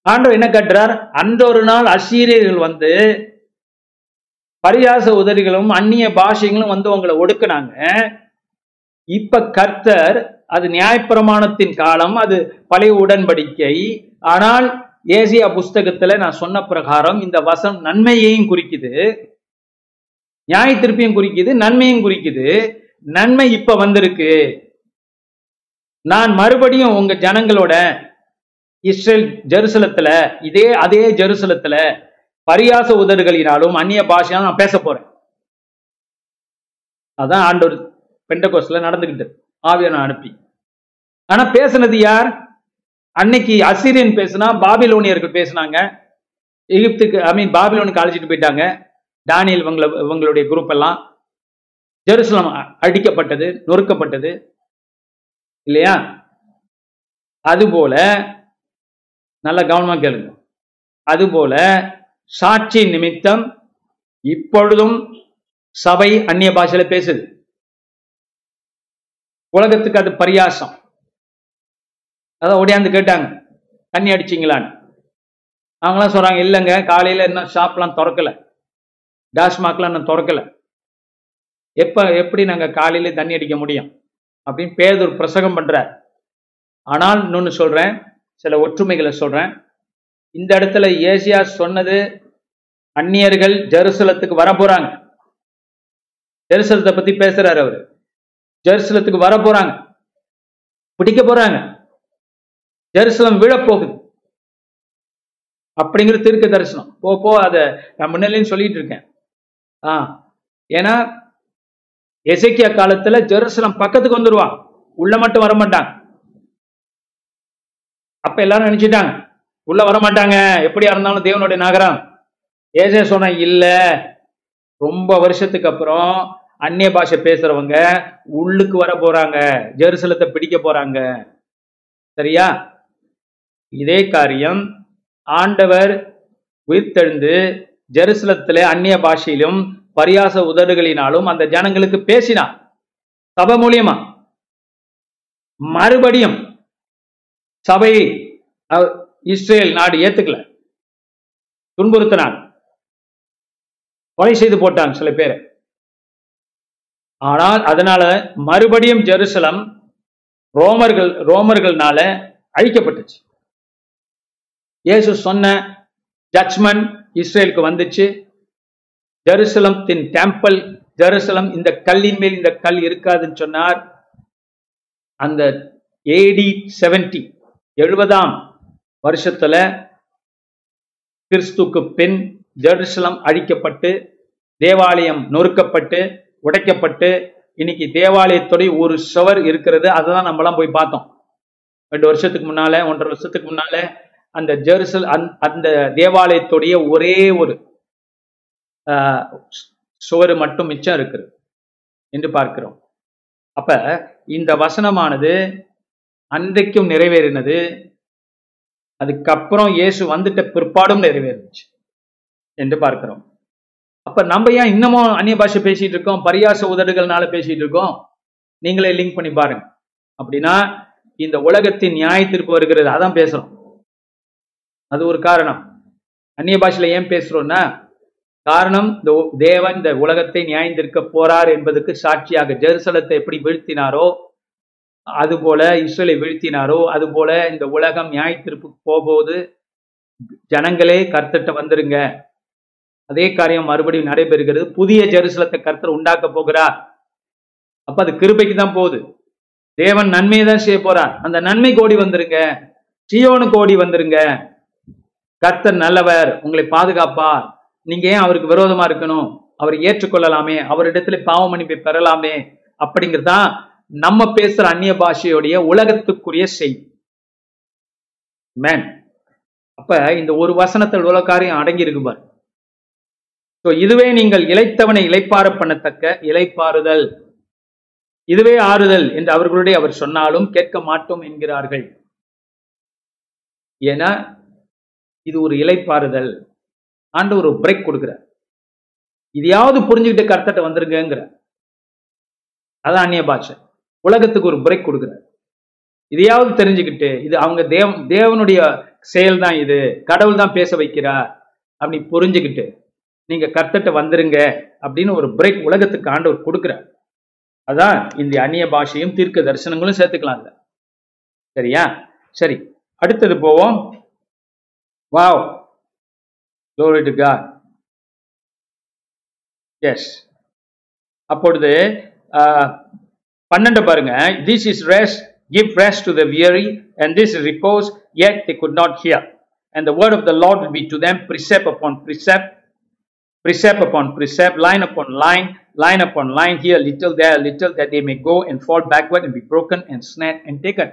ஆண்டவர் என்ன கட்டுறார்? அந்த ஒரு நாள் அசீரியர்கள் வந்து பரியாச உதடுகளும் அந்நிய பாஷைகளும் வந்து உங்களை ஒடுக்குனாங்க. இப்ப கர்த்தர் அது நியாயப்பிரமாணத்தின் காலம் அது பழைய உடன்படிக்கை. ஆனால் ஏசியா புஸ்தகத்துல நான் சொன்ன பிரகாரம் இந்த வசம் நன்மையையும் குறிக்குது. நியாய திருப்பியும் குறிக்குது நன்மையும் குறிக்குது. நன்மை இப்ப வந்திருக்கு. நான் மறுபடியும் உங்க ஜனங்களோட இஸ்ரேல் ஜெருசலத்துல இதே அதே ஜெருசலத்துல பரியாச உதடுகளினாலும் அந்நிய பாஷையாலும் நான் பேச போறேன். அதான் ஆண்டவர் பெண்டகோஸ்ல நடந்துகிட்டு நான் அனுப்பி. ஆனா பேசுனது யார்? அன்னைக்கு அசிரியன் பேசுனா பாபிலோனியர்கள் பேசுனாங்க. எகிப்துக்கு ஐ மீன் பாபிலோனுக்கு அழைச்சிட்டு போயிட்டாங்க. டானியல் இவங்கள இவங்களுடைய குரூப் எல்லாம் ஜெருசலம் அடிக்கப்பட்டது நொறுக்கப்பட்டது. இல்லையா? அதுபோல நல்ல கவனமா கேளுங்க. அதுபோல சாட்சி நிமித்தம் இப்பொழுதும் சபை அந்நிய பாஷையில பேசுது. உலகத்துக்கு அது பரியாசம். அதான் ஓடியாந்து கேட்டாங்க தண்ணி அடிச்சிங்களான்னு? அவங்களாம் சொல்றாங்க இல்லைங்க காலையில இன்னும் ஷாப்லாம் திறக்கல. டாஸ்மாக்லாம் இன்னும் திறக்கல. எப்போ எப்படி நாங்கள் காலையில் தண்ணி அடிக்க முடியும்? அப்படின்னு பேதூர் பிரசங்கம் பண்ணுறார் ஆனால் இன்னொன்று சொல்கிறேன் சில ஒற்றுமைகளை சொல்கிறேன் இந்த இடத்துல ஏசியா சொன்னது அந்நியர்கள் ஜெருசலத்துக்கு வர போகிறாங்க ஜெருசலத்தை பற்றி பேசுகிறார் அவர். ஜெருசலத்துக்கு வர போகிறாங்க பிடிக்க போகிறாங்க ஜெருசலம் விழப்போகுது அப்படிங்கிற தீர்க்க தரிசனம். போ போ அதை நான் முன்னிலையும் சொல்லிட்டு இருக்கேன். ஆ. ஏன்னா எசேக்கியா காலத்துல ஜெருசலம் பக்கத்துக்கு வந்துருவான் உள்ள மட்டும் வர மாட்டாங்க அப்ப எல்லாரும் நினைச்சிட்டாங்க உள்ள வர மாட்டாங்க எப்படியா இருந்தாலும் தேவனுடைய நகரம். ஏசே சொன்ன இல்ல. ரொம்ப வருஷத்துக்கு அப்புறம் அந்நிய பாஷை பேசுறவங்க உள்ளுக்கு வர போறாங்க ஜெருசலத்தை பிடிக்க போறாங்க. சரியா? இதே காரியம் ஆண்டவர் உயிர்த்தெழுந்து ஜெருசலத்திலே அந்நிய பாஷையிலும் பரியாச உதடுகளினாலும் அந்த ஜனங்களுக்கு பேசினார் சபை மூலியமா. மறுபடியும் சபையை இஸ்ரேல் நாடு ஏத்துக்கல. துன்புறுத்தினாங்க. கொலை செய்து போட்டாங்க சில பேரை. ஆனால் அதனால மறுபடியும் ஜெருசலம் ரோமர்கள் ரோமர்கள்னால அழிக்கப்பட்டுச்சு. இயேசு சொன்ன ஜட்ஜ்மெண்ட் இஸ்ரேலுக்கு வந்துச்சு. ஜெருசலம் தின் டெம்பிள் ஜெருசலம் இந்த கல்லின் மேல் இந்த கல் இருக்காதுன்னு சொன்னார். அந்த ஏடி செவன்டி எழுபதாம் வருஷத்துல கிறிஸ்துக்கு பின் ஜெருசலம் அழிக்கப்பட்டு தேவாலயம் நொறுக்கப்பட்டு உடைக்கப்பட்டு இன்னைக்கு தேவாலயத்துடைய ஒரு சுவர் இருக்கிறது. அதை தான் நம்மலாம் போய் பார்த்தோம். ரெண்டு வருஷத்துக்கு முன்னால ஒன்றரை வருஷத்துக்கு முன்னால அந்த ஜெருசல் அந்த- அந்த தேவாலயத்துடைய ஒரே ஒரு ஆஹ், சுவர் மட்டும் மிச்சம் இருக்குது என்று பார்க்கிறோம். அப்ப இந்த வசனமானது அன்றைக்கும் நிறைவேறினது அதுக்கப்புறம் இயேசு வந்துட்ட பிற்பாடும் நிறைவேறுச்சு என்று பார்க்கிறோம். அப்ப நம்ம ஏன் இன்னமும் அந்நிய பாஷை பேசிட்டு இருக்கோம்? பரியாச உதடுகள்னால பேசிட்டு இருக்கோம். நீங்களே லிங்க் பண்ணி பாருங்க. அப்படின்னா இந்த உலகத்தின் நியாயத்திற்கு வருகிறது அதான் பேசுறோம். அது ஒரு காரணம். அந்நிய பாஷையில் ஏன் பேசுகிறோன்னா காரணம் இந்த உ- தேவன் இந்த உலகத்தை நியாயந்திருக்க போறார் என்பதற்கு சாட்சியாக ஜெருசலத்தை எப்படி வீழ்த்தினாரோ அதுபோல இஸ்ரேலை வீழ்த்தினாரோ அதுபோல இந்த உலகம் நியாயத்திற்கு போகும்போது ஜனங்களே கர்த்தட்ட வந்துருங்க. அதே காரியம் மறுபடியும் நடைபெறுகிறது. புதிய ஜெருசலத்தை கர்த்தர் உண்டாக்க போகிறார். அப்ப அது கிருபைக்கு தான் போகுது. தேவன் நன்மையை தான் செய்ய போறார். அந்த நன்மை கோடி வந்துருங்க. சியோனு கோடி வந்துருங்க. கர்த்தர் நல்லவர் உங்களை பாதுகாப்பார். நீங்க ஏன் அவருக்கு விரோதமா இருக்கணும்? அவரை ஏற்றுக்கொள்ளலாமே அவரிடத்துல பாவ மன்னிப்பை பெறலாமே அப்படிங்கிறதுதான் நம்ம பேசுற அந்நிய பாஷையுடைய உலகத்துக்குரிய செய்தி மேன் அப்ப இந்த ஒரு வசனத்தில் உலக காரியம் அடங்கி இருக்கு பாரு இதுவே நீங்கள் இழைத்தவனை இழைப்பார பண்ணத்தக்க இளைப்பாறுதல். இதுவே ஆறுதல் என்று அவர்களுடைய அவர் சொன்னாலும் கேட்க மாட்டோம் என்கிறார்கள். ஏன்னா இது ஒரு இலைப்பாறுதல். ஆண்டு ஒரு பிரேக் கொடுக்கிறார். இதையாவது புரிஞ்சுக்கிட்டு கர்த்தட்ட வந்துருங்கிற அதான் அந்நிய பாஷை. உலகத்துக்கு ஒரு பிரேக் கொடுக்கிறார். இதையாவது தெரிஞ்சுக்கிட்டு இது அவங்க தேவ தேவனுடைய செயல் தான் இது. கடவுள் தான் பேச வைக்கிறார். அப்படி புரிஞ்சுக்கிட்டு நீங்க கர்த்தட்ட வந்துருங்க அப்படின்னு ஒரு பிரேக் உலகத்துக்கு ஆண்டவர் கொடுக்கிறார். அதான் இந்த அந்நிய பாஷையும் தீர்க்க தரிசனங்களும் சேர்த்துக்கலாம் அதுல. சரியா? சரி அடுத்தது போவோம். wow glory to God yes அப்பொழுது ஆஹ், பன்னெண்டு பாருங்க this is rest give rest to the weary and this repose yet they could not hear and the word of the lord will be to them precept upon precept precept upon precept line upon line line upon line here little there little that they may go and fall backward and be broken and snared and taken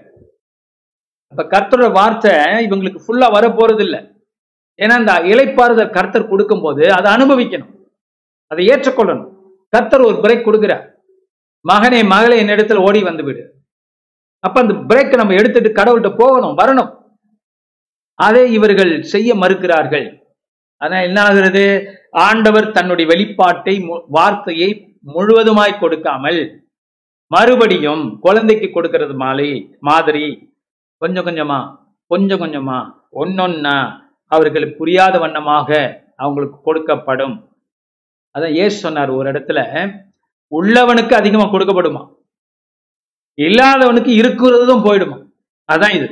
அப்ப கர்த்தரோட வார்த்தை இவங்களுக்கு ஃபுல்லா வர போறது ஏன்னா இந்த இலைப்பாறுதல் கர்த்தர் கொடுக்கும்போது அதை அனுபவிக்கணும். அதை ஏற்றுக்கொள்ளணும். கர்த்தர் ஒரு பிரேக் கொடுக்கிறார். மகனே மகளே என்னிடத்துல ஓடி வந்து விடு. அப்ப அந்த பிரேக் நம்ம எடுத்துட்டு கடவுள்கிட்ட போகணும் வரணும். அதை இவர்கள் செய்ய மறுக்கிறார்கள். ஆனா என்ன ஆகிறது? ஆண்டவர் தன்னுடைய வெளிப்பாட்டை மு- வார்த்தையை முழுவதுமாய் கொடுக்காமல் மறுபடியும் குழந்தைக்கு கொடுக்கிறது மாலை மாதிரி கொஞ்சம் கொஞ்சமா கொஞ்சம் கொஞ்சமா ஒன்னொன்னா அவர்களுக்கு புரியாத வண்ணமாக அவங்களுக்கு கொடுக்கப்படும். அதான் ஏசு சொன்னார் ஒரு இடத்துல உள்ளவனுக்கு அதிகமா கொடுக்கப்படுமா? இல்லாதவனுக்கு இருக்கிறதும் போயிடுமா? அதான் இது.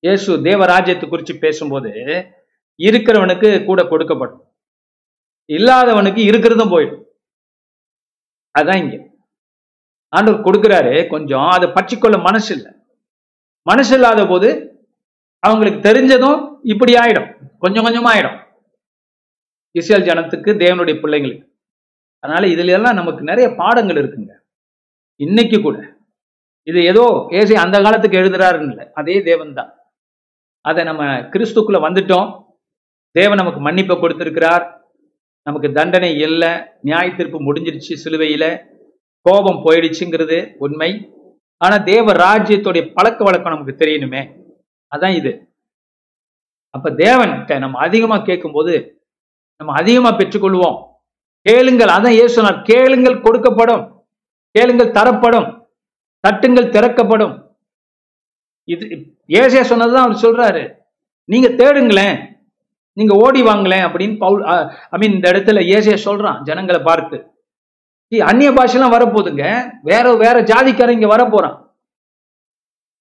இயேசு தேவராஜ்யத்தை குறித்து பேசும்போது இருக்கிறவனுக்கு கூட கொடுக்கப்படும். இல்லாதவனுக்கு இருக்கிறதும் போயிடும். அதான் இங்க. ஆண்டவர் கொடுக்குறாரு கொஞ்சம் அதை பற்றிக்கொள்ள மனசு இல்லை மனசு இல்லாத போது அவங்களுக்கு தெரிஞ்சதும் இப்படி ஆயிடும். கொஞ்சம் கொஞ்சமா ஆயிடும். இஸ்ரேல் ஜனத்துக்கு தேவனுடைய பிள்ளைங்களுக்கு. அதனால இதுல எல்லாம் நமக்கு நிறைய பாடங்கள் இருக்குங்க. இன்னைக்கு கூட. இது ஏதோ ஏசி அந்த காலத்துக்கு எழுதுறாருன்னு இல்லை. அதே தேவன் தான் அதை நம்ம கிறிஸ்துக்குள்ள வந்துட்டோம். தேவன் நமக்கு மன்னிப்பை கொடுத்திருக்கிறார். நமக்கு தண்டனை இல்லை. நியாய தீர்ப்பு முடிஞ்சிருச்சு சிலுவையில. கோபம் போயிடுச்சுங்கிறது உண்மை. ஆனா தேவ ராஜ்யத்துடைய பழக்க வழக்கம் நமக்கு தெரியணுமே. அதான் இது. அப்ப தேவன்கிட்ட நம்ம அதிகமா கேட்கும்போது நம்ம அதிகமா பெற்றுக்கொள்வோம். கேளுங்கள் அதான் இயேசு சொன்னார் கேளுங்கள் கொடுக்கப்படும். கேளுங்கள் தரப்படும். தட்டுங்கள் திறக்கப்படும். இது ஏசியா சொன்னதுதான் அவர் சொல்றாரு. நீங்க தேடுங்களேன் நீங்க ஓடி வாங்களேன் அப்படின்னு பவுல் ஐ மீன் இந்த இடத்துல ஏசியா சொல்றான் ஜனங்களை பார்த்து. அந்நிய பாஷெல்லாம் வரப்போகுதுங்க. வேற வேற ஜாதிக்காரன் இங்க வரப்போறான்.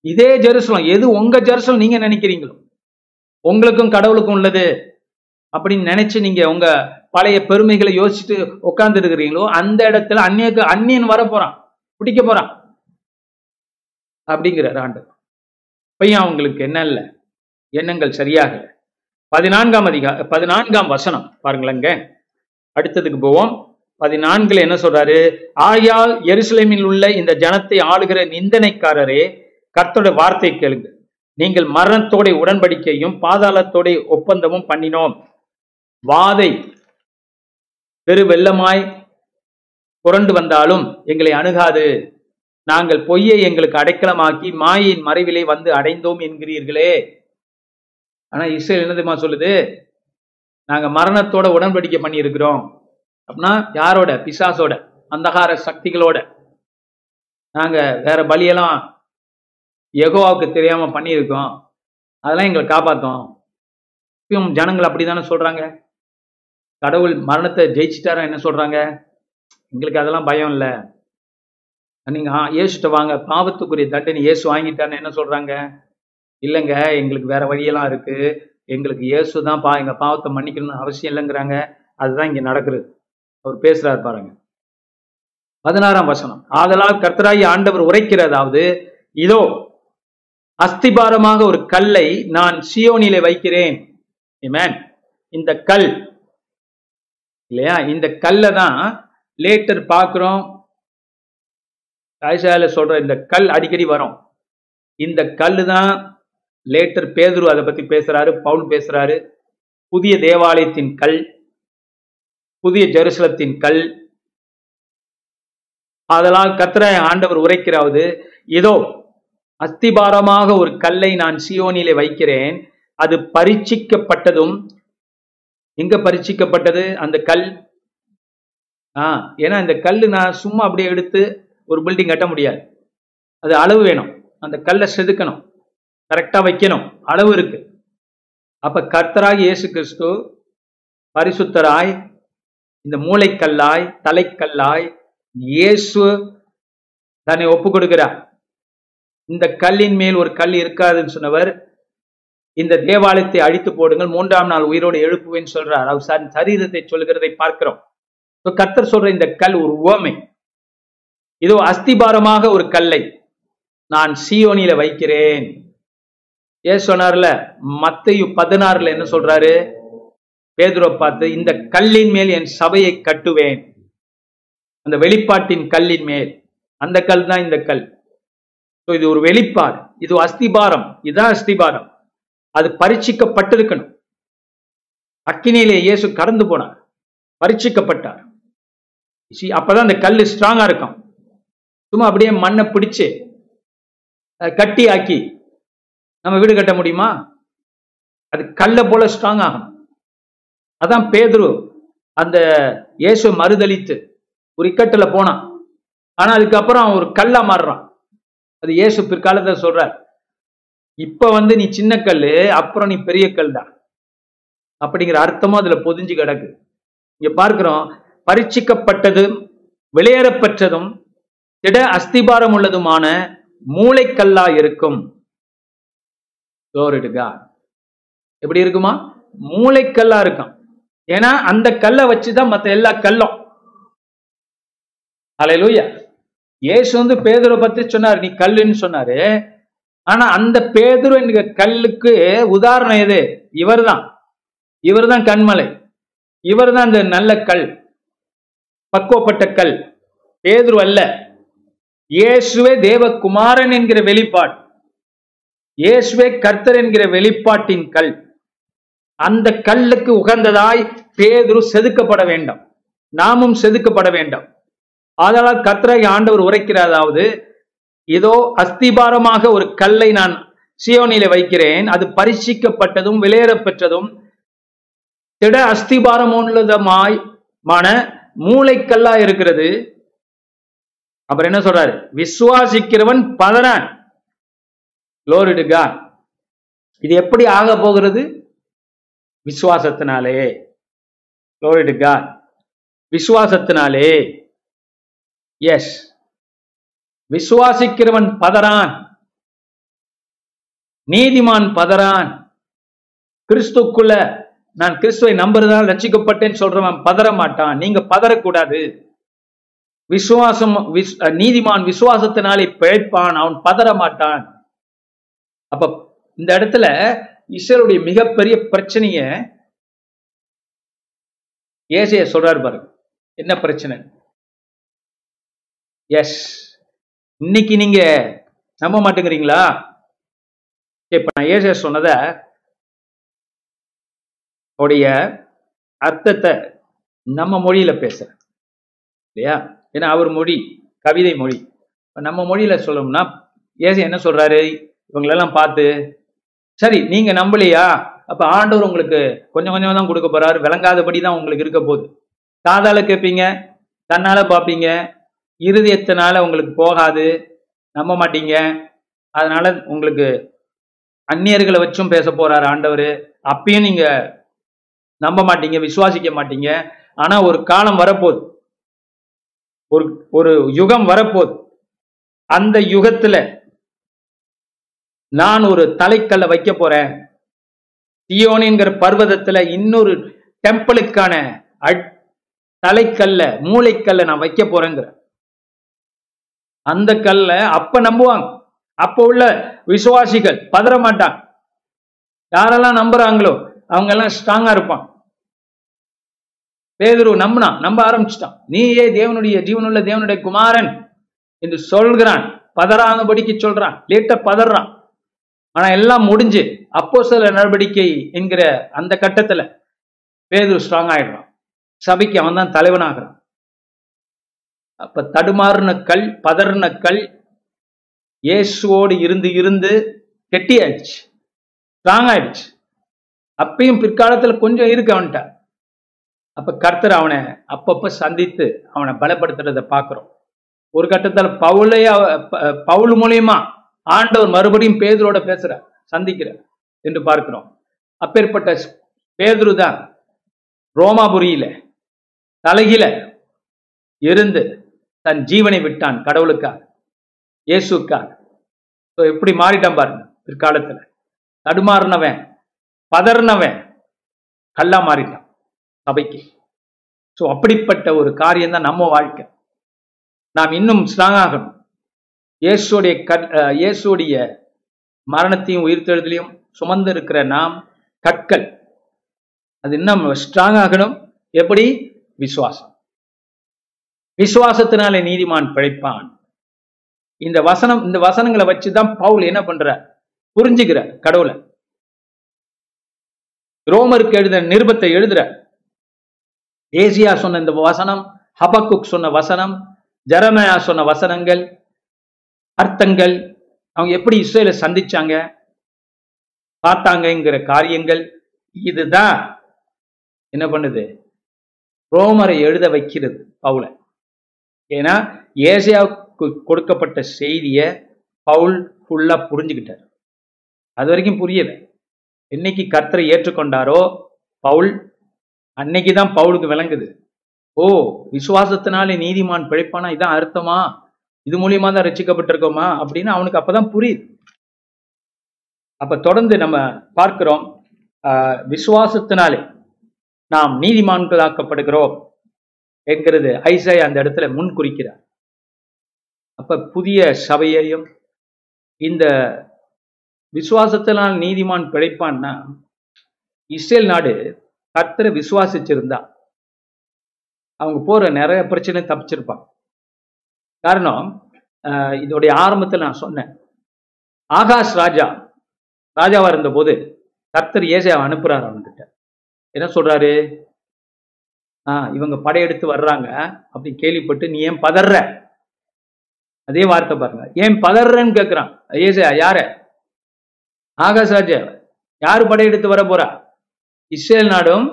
இதே ஜெருசலம் எது உங்க ஜெருசலம் நீங்க நினைக்கிறீங்களோ. உங்களுக்கும் கடவுளுக்கும் உள்ளது அப்படின்னு நினைச்சு நீங்க உங்க பழைய பெருமைகளை யோசிச்சுட்டு உட்கார்ந்து இருக்கிறீங்களோ அந்த இடத்துல அந்நிய அந்நியன் வர போறான் பிடிக்க போறான். அப்படிங்கிற ஆண்டு பையன் அவங்களுக்கு என்ன இல்லை? எண்ணங்கள் சரியாக பதினான்காம் அதிகா பதினான்காம் வசனம் பாருங்களேங்க. அடுத்ததுக்கு போவோம். பதினான்குல என்ன சொல்றாரு? ஆயால் எருசலேமில் உள்ள இந்த ஜனத்தை ஆளுகிற நிந்தனைக்காரரே கர்த்தருடைய வார்த்தை கேளுங்க. நீங்கள் மரணத்தோட உடன்படிக்கையும் பாதாளத்தோட ஒப்பந்தமும் பண்ணினோம். வாதை பெரு வெள்ளமாய் புரண்டு வந்தாலும் எங்களை அணுகாது. நாங்கள் பொய்யை எங்களுக்கு அடைக்கலமாக்கி மாயின் மறைவிலே வந்து அடைந்தோம் என்கிறீர்களே. ஆனா இஸ்ரேல் என்னதுமா சொல்லுது? நாங்க மரணத்தோட உடன்படிக்கை பண்ணி இருக்கிறோம் அப்படின்னா யாரோட? பிசாசோட அந்தகார சக்திகளோட. நாங்க வேற பலியெல்லாம் எகோவாவுக்கு தெரியாம பண்ணியிருக்கோம். அதெல்லாம் எங்களை காப்பாத்தோம். இப்பயும் ஜனங்கள் அப்படிதானே சொல்றாங்க? கடவுள் மரணத்தை ஜெயிச்சிட்டாரா என்ன சொல்றாங்க? எங்களுக்கு அதெல்லாம் பயம் இல்லை. நீங்க ஆ, இயேசுட்ட வாங்க. பாவத்துக்குரிய தண்டனை இயேசு வாங்கிட்டாருன்னு என்ன சொல்றாங்க? இல்லைங்க எங்களுக்கு வேற வழியெல்லாம் இருக்கு. எங்களுக்கு இயேசு தான் பா எங்க பாவத்தை மன்னிக்கணும்னு அவசியம் இல்லைங்கிறாங்க. அதுதான் இங்க நடக்கிறது. அவர் பேசுறாரு பாருங்க. பதினாறாம் வசனம். ஆதலால் கர்த்தராகி ஆண்டவர் உரைக்கிறதாவது இதோ அஸ்திபாரமாக ஒரு கல்லை நான் சியோனிலே வைக்கிறேன். இந்த கல் இல்லையா? இந்த கல்லை தான் லேட்டர் பார்க்குறோம். ஐசால சொல்ற இந்த கல் அடிக்கடி வரும். இந்த கல் தான் லேட்டர் பேதுரு அதை பத்தி பேசுறாரு பவுல் பேசுறாரு. புதிய தேவாலயத்தின் கல். புதிய ஜெருசலத்தின் கல். அதெல்லாம் கத்திர ஆண்டவர் உரைக்கிறாவது இதோ அஸ்திபாரமாக ஒரு கல்லை நான் சியோனிலே வைக்கிறேன். அது பரீட்சிக்கப்பட்டதும் எங்க பரீட்சிக்கப்பட்டது? அந்த கல். ஆ ஏன்னா இந்த கல் நான் சும்மா அப்படியே எடுத்து ஒரு பில்டிங் கட்ட முடியாது. அது அளவு வேணும். அந்த கல்லை செதுக்கணும். கரெக்டாக வைக்கணும். அளவு இருக்கு. அப்ப கர்த்தராய் இயேசு கிறிஸ்து பரிசுத்தராய் இந்த மூளைக்கல்லாய் தலைக்கல்லாய் இயேசு தன்னை ஒப்பு கொடுக்கிறார் இந்த கல்லின் மேல் ஒரு கல் இருக்காதுன்னு சொன்னவர் இந்த தேவாலயத்தை அழித்து போடுங்கள் மூன்றாம் நாள் உயிரோடு எழுப்புவேன்னு சொல்றார். அவர் சரீரத்தை சொல்கிறதை பார்க்கிறோம். கத்தர் கர்த்தர் சொல்ற இந்த கல் ஒரு உவமை. இதோ அஸ்திபாரமாக ஒரு கல்லை நான் சீயோனில வைக்கிறேன். ஏ சொன்னார்ல? மத்தையும் பதினாறுல என்ன சொல்றாரு? பேதுரை பார்த்து இந்த கல்லின் மேல் என் சபையை கட்டுவேன். அந்த வெளிப்பாட்டின் கல்லின் மேல். அந்த கல் தான் இந்த கல். ஸோ இது ஒரு வெளிப்பாடு. இது அஸ்திபாரம். இதுதான் அஸ்திபாரம். அது பரீட்சிக்கப்பட்டிருக்கணும். அக்கினியிலே இயேசு கடந்து போனார். பரீட்சிக்கப்பட்டார். அப்பதான் அந்த கல் ஸ்ட்ராங்கா இருக்கும். சும்மா அப்படியே மண்ணை பிடிச்சு கட்டி ஆக்கி நம்ம வீடு கட்ட முடியுமா? அது கல்லை போல ஸ்ட்ராங் ஆகும். அதான் பேதுரு அந்த இயேசு மறுதளித்து ஒரு இக்கட்டில் போனான். ஆனா அதுக்கப்புறம் அவன் ஒரு கல்லா மாறுறான். அது இயேசு பிற்காலத்தை சொல்றார் இப்ப வந்து நீ சின்ன கல்லு அப்புறம் நீ பெரிய கல் தான் அப்படிங்கிற அர்த்தமும் அதுல பொதிஞ்சு கிடக்கு. இங்க பார்க்கிறோம் பரீட்சிக்கப்பட்டதும் வெளியேறப்பெற்றதும் திட அஸ்திபாரம் உள்ளதுமான மூளைக்கல்லா இருக்கும். எப்படி இருக்குமா? மூளைக்கல்லா இருக்கும் ஏன்னா அந்த கல்லை வச்சுதான் மத்த எல்லா கல்லும். அலையலூயா இயேசு வந்து பேதுரை பத்தி சொன்னார் நீ கல்லுன்னு சொன்னாரு. ஆனா அந்த பேதுரு என்கிற கல்லுக்கு உதாரணம் எது? இவர்தான். இவர்தான் கண்மலை. இவர்தான் அந்த நல்ல கல். பக்குவப்பட்ட கல். பேதுரு அல்ல. இயேசுவே தேவகுமாரன் என்கிற வெளிப்பாடு. இயேசுவே கர்த்தர் என்கிற வெளிப்பாட்டின் கல். அந்த கல்லுக்கு உகந்ததாய் பேதுரு செதுக்கப்பட வேண்டும். நாமும் செதுக்கப்பட வேண்டும். ஆதலால் கர்த்தராகி ஆண்டவர் உரைக்கிறதாவது இதோ அஸ்திபாரமாக ஒரு கல்லை நான் சியோனில வைக்கிறேன். அது பரிசிக்கப்பட்டதும் வெளியேறப் பெற்றதும் திட அஸ்திபாரம் உள்ளதுமாய் மான மூளைக்கல்லா இருக்கிறது. அப்புறம் என்ன சொல்றாரு? விசுவாசிக்கிறவன் பதறான் லோரிடுகா இது எப்படி ஆக போகிறது? விசுவாசத்தினாலே. Glory விசுவாசத்தினாலே எஸ் விசுவாசிக்கிறவன் பதறான். நீதிமான் பதறான். கிறிஸ்துக்குள்ள நான் கிறிஸ்துவை நம்புறதால் ரசிக்கப்பட்டேன்னு சொல்றவன் பதற மாட்டான். நீங்க பதறக்கூடாது. விசுவாசம் விஸ்- நீதிமான் விசுவாசத்தினாலே பிழைப்பான். அவன் பதற மாட்டான். அப்ப இந்த இடத்துல இஸ்ரேலுடைய மிகப்பெரிய பிரச்சனைய ஏசைய சொல்றார் பாருங்க. என்ன பிரச்சனை? எஸ் இன்னைக்கு நீங்க நம்ப மாட்டேங்கிறீங்களா? இப்ப நான் ஏசைய சொன்னத உடைய அர்த்தத்தை நம்ம மொழியில பேசுறேன். இல்லையா? ஏன்னா அவர் மொழி கவிதை மொழி. நம்ம மொழியில சொல்லணும்னா ஏசை என்ன சொல்றாரு? இவங்களெல்லாம் பார்த்து சரி நீங்க நம்பலையா? அப்ப ஆண்டவர் உங்களுக்கு கொஞ்சம் கொஞ்சமாக தான் கொடுக்க போறாரு. விளங்காதபடி தான் உங்களுக்கு இருக்க போகுது. காதால கேட்பீங்க கண்ணால பார்ப்பீங்க. இருதயத்தினால உங்களுக்கு போகாது நம்ப மாட்டீங்க. அதனால உங்களுக்கு அந்நியர்களை வச்சும் பேச போறாரு ஆண்டவர். அப்பயும் நீங்க நம்ப மாட்டீங்க விசுவாசிக்க மாட்டீங்க. ஆனா ஒரு காலம் வரப்போகுது. ஒரு ஒரு யுகம் வரப்போகுது. அந்த யுகத்துல நான் ஒரு தலைக்கல்ல வைக்க போறேன். சியோனிங்கிற பர்வதத்துல இன்னொரு டெம்பிளுக்கான தலைக்கல்ல மூளைக்கல்ல நான் வைக்க போறேங்கிற. அந்த கல்ல அப்ப நம்புவாங்க. அப்ப உள்ள விசுவாசிகள் பதற மாட்டாங்க. யாரெல்லாம் நம்புறாங்களோ அவங்க எல்லாம் ஸ்ட்ராங்கா இருப்பான் பேதுரு நம்பினா நம்ப ஆரம்பிச்சிட்டான். நீயே தேவனுடைய ஜீவனுள்ள தேவனுடைய குமாரன் என்று சொல்கிறான். பதறாதபடிக்கு சொல்றான். லேட்டா பதறான். ஆனா எல்லாம் முடிஞ்சு அப்போ சில நடவடிக்கை என்கிற அந்த கட்டத்துல பேதூர் ஸ்ட்ராங் ஆயிடுறான். சபைக்கு அவன் தான் தலைவனாகிறான். அப்ப தடுமாறுன கல் பதறின கல் இயேசுவோடு இருந்து இருந்து கெட்டி ஆயிடுச்சு ஸ்ட்ராங் ஆயிடுச்சு. அப்பயும் பிற்காலத்துல கொஞ்சம் இருக்கு அவன்கிட்ட. அப்ப கர்த்தர் அவனை அப்பப்ப சந்தித்து அவனை பலப்படுத்துறதை பாக்குறோம் ஒரு கட்டத்துல பவுலைய பவுல் மூலியமா ஆண்டவர் மறுபடியும் பேதரோட பேசுற சந்திக்கிற என்று பார்க்கிறோம். அப்பேற்பட்ட பேதுரு தான் ரோமாபுரியில தலைகில இருந்து தன் ஜீவனை விட்டான் கடவுளுக்காக இயேசுக்காக. எப்படி மாறிட்டான் பாருங்க பிற்காலத்துல. தடுமாறினவன் பதறினவன் கல்லா மாறிட்டான் சபைக்கு. ஸோ அப்படிப்பட்ட ஒரு காரியம் தான் நம்ம வாழ்க்கை. நாம் இன்னும் ஸ்ட்ராங் ஆகணும். இயேசுடைய கட் இயேசுடைய மரணத்தையும் உயிர்த்தெழுதலையும் சுமந்து இருக்கிற நாம் கற்கள். அது இன்னும் ஸ்ட்ராங் ஆகணும். எப்படி? விசுவாசம். விசுவாசத்தினாலே நீதிமான் பிழைப்பான். இந்த வசனம் இந்த வசனங்களை வச்சுதான் பவுல் என்ன பண்ற புரிஞ்சுக்கிற கடவுளை. ரோமருக்கு எழுத நிருபத்தை எழுதுற ஏசியா சொன்ன இந்த வசனம் ஹபக்குக் சொன்ன வசனம் ஜெரமயா சொன்ன வசனங்கள் அர்த்தங்கள் அவங்க எப்படி இஸ்ரேலை சந்திச்சாங்க பார்த்தாங்கங்கிற காரியங்கள் இதுதான் என்ன பண்ணுது? ரோமரை எழுத வைக்கிறது பவுல. ஏன்னா ஏசியாவுக்கு கொடுக்கப்பட்ட செய்தியை பவுல் ஃபுல்லா புரிஞ்சுக்கிட்டார். அது வரைக்கும் புரியல. என்னைக்கு கர்த்தரை ஏற்றுக்கொண்டாரோ பவுல் அன்னைக்கு தான் பவுலுக்கு விளங்குது. ஓ விசுவாசத்தினாலே நீதிமான் பிழைப்பானா? இதான் அர்த்தமா? இது மூலியமா தான் ரசிக்கப்பட்டிருக்கோமா? அப்படின்னு அவனுக்கு அப்பதான் புரியுது. அப்ப தொடர்ந்து நம்ம பார்க்கிறோம் ஆஹ், விசுவாசத்தினாலே நாம் நீதிமான்களாக்கப்படுகிறோம் என்கிறது ஐசை அந்த இடத்துல முன் குறிக்கிறார். அப்ப புதிய சபையையும் இந்த விசுவாசத்தினால் நீதிமான் பிழைப்பான்னா இஸ்ரேல் நாடு கர்த்தரை விசுவாசிச்சிருந்தா அவங்க போற நிறைய பிரச்சனை தப்பிச்சிருப்பாங்க. காரணம் இதோடைய ஆரம்பத்தில் நான் சொன்னேன். ஆகாஷ் ராஜா ராஜாவா இருந்தபோது கர்த்தர் ஏசாவை அனுப்புறாரு அவன்கிட்ட. என்ன சொல்றாரு? ஆஹ் இவங்க படையெடுத்து வர்றாங்க அப்படி கேள்விப்பட்டு நீ ஏன் பதற அதே வார்த்தை பாருங்க. ஏன் பதறன்னு கேட்கிறான் ஏசா யார? ஆகாஷ் ராஜா யாரு படையெடுத்து வர போறா இஸ்ரேல் நாடும்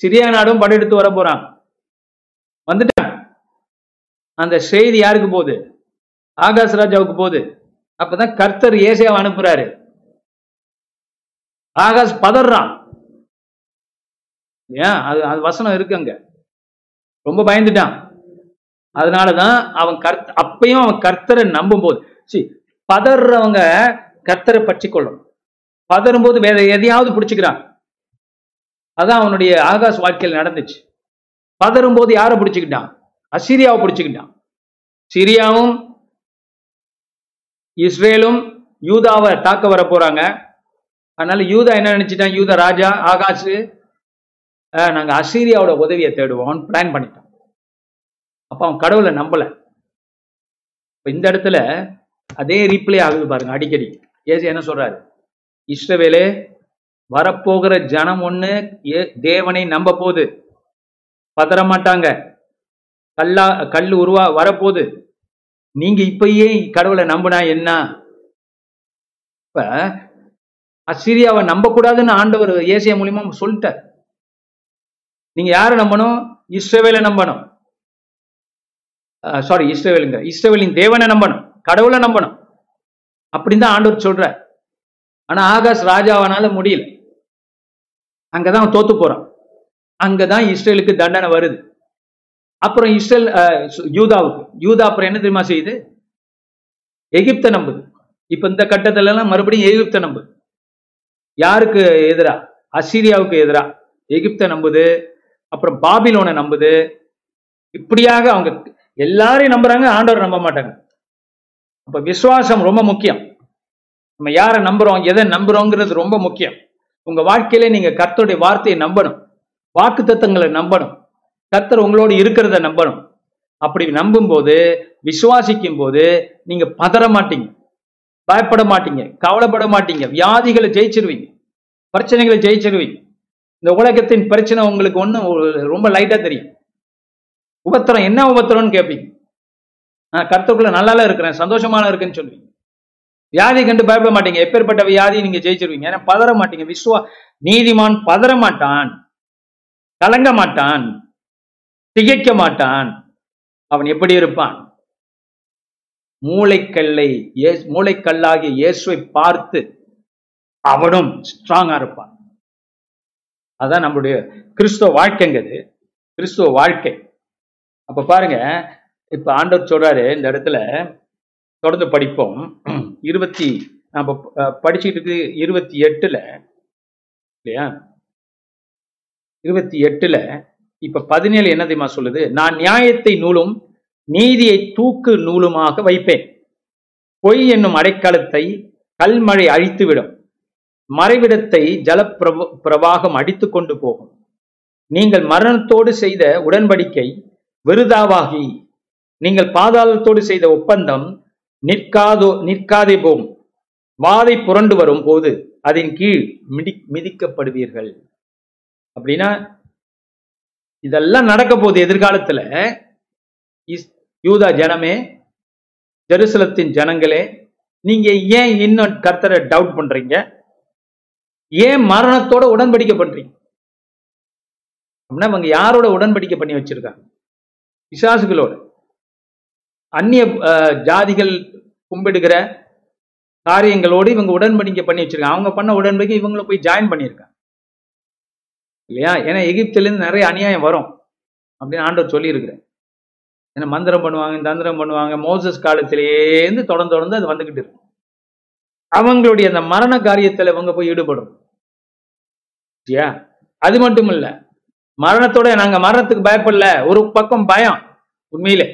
சிரியா நாடும் படையெடுத்து வர போறாங்க அந்த செய்தி யாருக்கு போகுது? ஆகாஷ் ராஜாவுக்கு போகுது. அப்பதான் கர்த்தர் ஏசியாவை அனுப்புறாரு. ஆகாஷ் பதறான். ஏன் அது அது வசனம் இருக்கு அங்க. ரொம்ப பயந்துட்டான். அதனாலதான் அவன் கர்த்த அப்பயும் அவன் கர்த்தரை நம்பும் போது சி பதறவங்க கர்த்தரை பற்றிக்கொள்ளும். பதறும் போது வேற எதையாவது பிடிச்சிக்கிறான். அதான் அவனுடைய ஆகாஷ் வாழ்க்கையில் நடந்துச்சு. பதறும் போது யாரை பிடிச்சுக்கிட்டான்? அசிரியாவை பிடிச்சுக்கிட்டான். சிரியாவும் இஸ்ரேலும் யூதாவை தாக்க வர போறாங்க. அதனால யூதா என்ன நினைச்சிட்டான்? யூதா ராஜா ஆகாஷ் நாங்கள் அசீரியாவோட உதவியை தேடுவோம் பிளான் பண்ணிட்டான். அப்போ அவன் கடவுளை நம்பல. இப்போ இந்த இடத்துல அதே ரீப்ளே ஆகுது பாருங்க அடிக்கடி. ஏசு என்ன சொல்றாரு? இஸ்ரவேலே வரப்போகிற ஜனம் ஒண்ணு ஏ- தேவனை நம்ப போகுது பதற மாட்டாங்க. கல்லா கல் உருவா வரப்போகுது. நீங்க இப்பயே கடவுளை நம்பினா என்ன? இப்ப அசிரியாவை நம்ப கூடாதுன்னு ஆண்டவர் ஏசியா மூலியமா சொல்லிட்டார். நீங்க யாரை நம்பணும்? இஸ்ரேவேலை நம்பணும். சாரி இஸ்ரவேலுங்க. இஸ்ரேவேலின் தேவனை நம்பணும். கடவுளை நம்பணும். அப்படின்னு தான் ஆண்டவர் சொல்றார். ஆனா ஆகாஷ் ராஜாவனால முடியல. அங்கதான் அவன் தோத்து போறான். அங்கதான் இஸ்ரேலுக்கு தண்டனை வருது. அப்புறம் இஸ்ரேல் யூதாவுக்கு. யூதா அப்புறம் என்ன தெரியுமா செய்யுது? எகிப்தை நம்புது. இப்ப இந்த கட்டத்துல எல்லாம் மறுபடியும் எகிப்தை நம்புது. யாருக்கு எதிரா? அசீரியாவுக்கு எதிரா? எகிப்தை நம்புது. அப்புறம் பாபிலோனை நம்புது. இப்படியாக அவங்க எல்லாரையும் நம்புறாங்க ஆண்டவர் நம்ப மாட்டாங்க. அப்ப விசுவாசம் ரொம்ப முக்கியம். நம்ம யாரை நம்புறோம் எதை நம்புறோங்கிறது ரொம்ப முக்கியம். உங்க வாழ்க்கையில நீங்க கர்த்தருடைய வார்த்தையை நம்பணும். வாக்கு தத்தங்களை நம்பணும். கர்த்தர் உங்களோடு இருக்கிறத நம்பணும். அப்படி நம்பும்போது விசுவாசிக்கும் போது நீங்க பதற மாட்டீங்க. பயப்பட மாட்டீங்க. கவலைப்பட மாட்டீங்க. வியாதிகளை ஜெயிச்சிருவீங்க. பிரச்சனைகளை ஜெயிச்சிருவீங்க. இந்த உலகத்தின் பிரச்சனை உங்களுக்கு ஒன்றும் ரொம்ப லைட்டா தெரியும். உபத்திரம் என்ன உபத்திரம்னு கேட்பீங்க நான் கர்த்தருக்குள்ள நல்லால இருக்கிறேன் சந்தோஷமான இருக்குன்னு சொல்லுவீங்க. வியாதி கண்டு பயப்பட மாட்டீங்க. எப்பேற்பட்ட வியாதி நீங்க ஜெயிச்சிருவீங்க. ஏன்னா பதற மாட்டீங்க. விஸ்வா நீதிமான் பதற மாட்டான். கலங்க மாட்டான். திகைக்க மாட்டான். அவன் எப்படி இருப்பான்? மூளைக்கல்லை மூளைக்கல்லாகிய இயேசுவை பார்த்து அவனும் ஸ்ட்ராங்கா இருப்பான். அதான் நம்மளுடைய கிறிஸ்துவ வாழ்க்கைங்கிறது கிறிஸ்துவ வாழ்க்கை. அப்ப பாருங்க இப்ப ஆண்டவர் சொல்றாரு இந்த இடத்துல தொடர்ந்து படிப்போம். இருபத்தி நம்ம அஹ், படிச்சுட்டு இருக்கு இருபத்தி எட்டுல இல்லையா? இருபத்தி எட்டுல இப்ப பதினேழு என்ன தெரியுமா சொல்லுது? நான் நியாயத்தை நூலும் நீதியை தூக்கு நூலுமாக வைப்பேன். பொய் என்னும் அடைக்கலத்தை கல்மழை அழித்துவிடும். மறைவிடத்தை ஜலப்பிரப பிரவாகம் அடித்து கொண்டு போகும். நீங்கள் மரணத்தோடு செய்த உடன்படிக்கை விருதாவாகி நீங்கள் பாதாளத்தோடு செய்த ஒப்பந்தம் நிற்காதோ நிற்காதே போம் வாதை புரண்டு வரும் போது அதன் கீழ் மிதி மிதிக்கப்படுவீர்கள். அப்படின்னா இதெல்லாம் நடக்க போகுது எதிர்காலத்துல. இஸ்- யூதா ஜனமே ஜெருசலத்தின் ஜனங்களே நீங்க ஏன் இன்னும் கர்த்தரை டவுட் பண்றீங்க? ஏன் மரணத்தோட உடன்படிக்கை பண்றீங்க? அப்படின்னா அவங்க யாரோட உடன்படிக்கை பண்ணி வச்சிருக்காங்க? விசாசுகளோட அந்நிய ஜாதிகள் கும்பிடுகிற காரியங்களோடு இவங்க உடன்படிக்கை பண்ணி வச்சிருக்காங்க. அவங்க பண்ண உடன்படிக்கை இவங்களை போய் ஜாயின் பண்ணியிருக்காங்க. இல்லையா? ஏன்னா எகிப்திலேருந்து நிறைய அநியாயம் வரும் அப்படின்னு ஆண்டவர் சொல்லியிருக்கிறேன் ஏன்னா மந்திரம் பண்ணுவாங்க தந்திரம் பண்ணுவாங்க மோசஸ் காலத்திலேருந்து தொடர்ந்து தொடர்ந்து அது வந்துகிட்டு இருக்கும் அவங்களுடைய அந்த மரண காரியத்துல இவங்க போய் ஈடுபடும். சரியா அது மட்டும் இல்ல மரணத்தோட நாங்க மரணத்துக்கு பயப்படல ஒரு பக்கம் பயம் உண்மையிலே.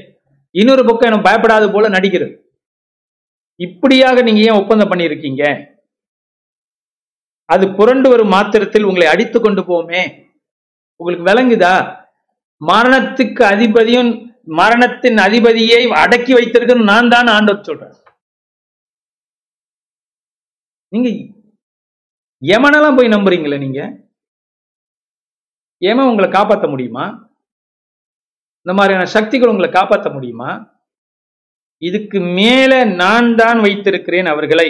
இன்னொரு பக்கம் எனக்கு பயப்படாத போல நடிக்கிறது. இப்படியாக நீங்க ஏன் ஒப்பந்தம் பண்ணியிருக்கீங்க? அது புரண்டு வரும் மாத்திரத்தில் உங்களை அடித்து கொண்டு போமே உங்களுக்கு விளங்குதா? மரணத்துக்கு அதிபதியும் மரணத்தின் அதிபதியை அடக்கி வைத்திருக்கிறது நான் தான் ஆண்டவர் சொல்றேன் நீங்க எமனெல்லாம் போய் நம்புறீங்களே நீங்க? ஏமா உங்களை காப்பாற்ற முடியுமா? இந்த மாதிரியான சக்திகள் உங்களை காப்பாற்ற முடியுமா? இதுக்கு மேல நான் தான் வைத்திருக்கிறேன் அவர்களை.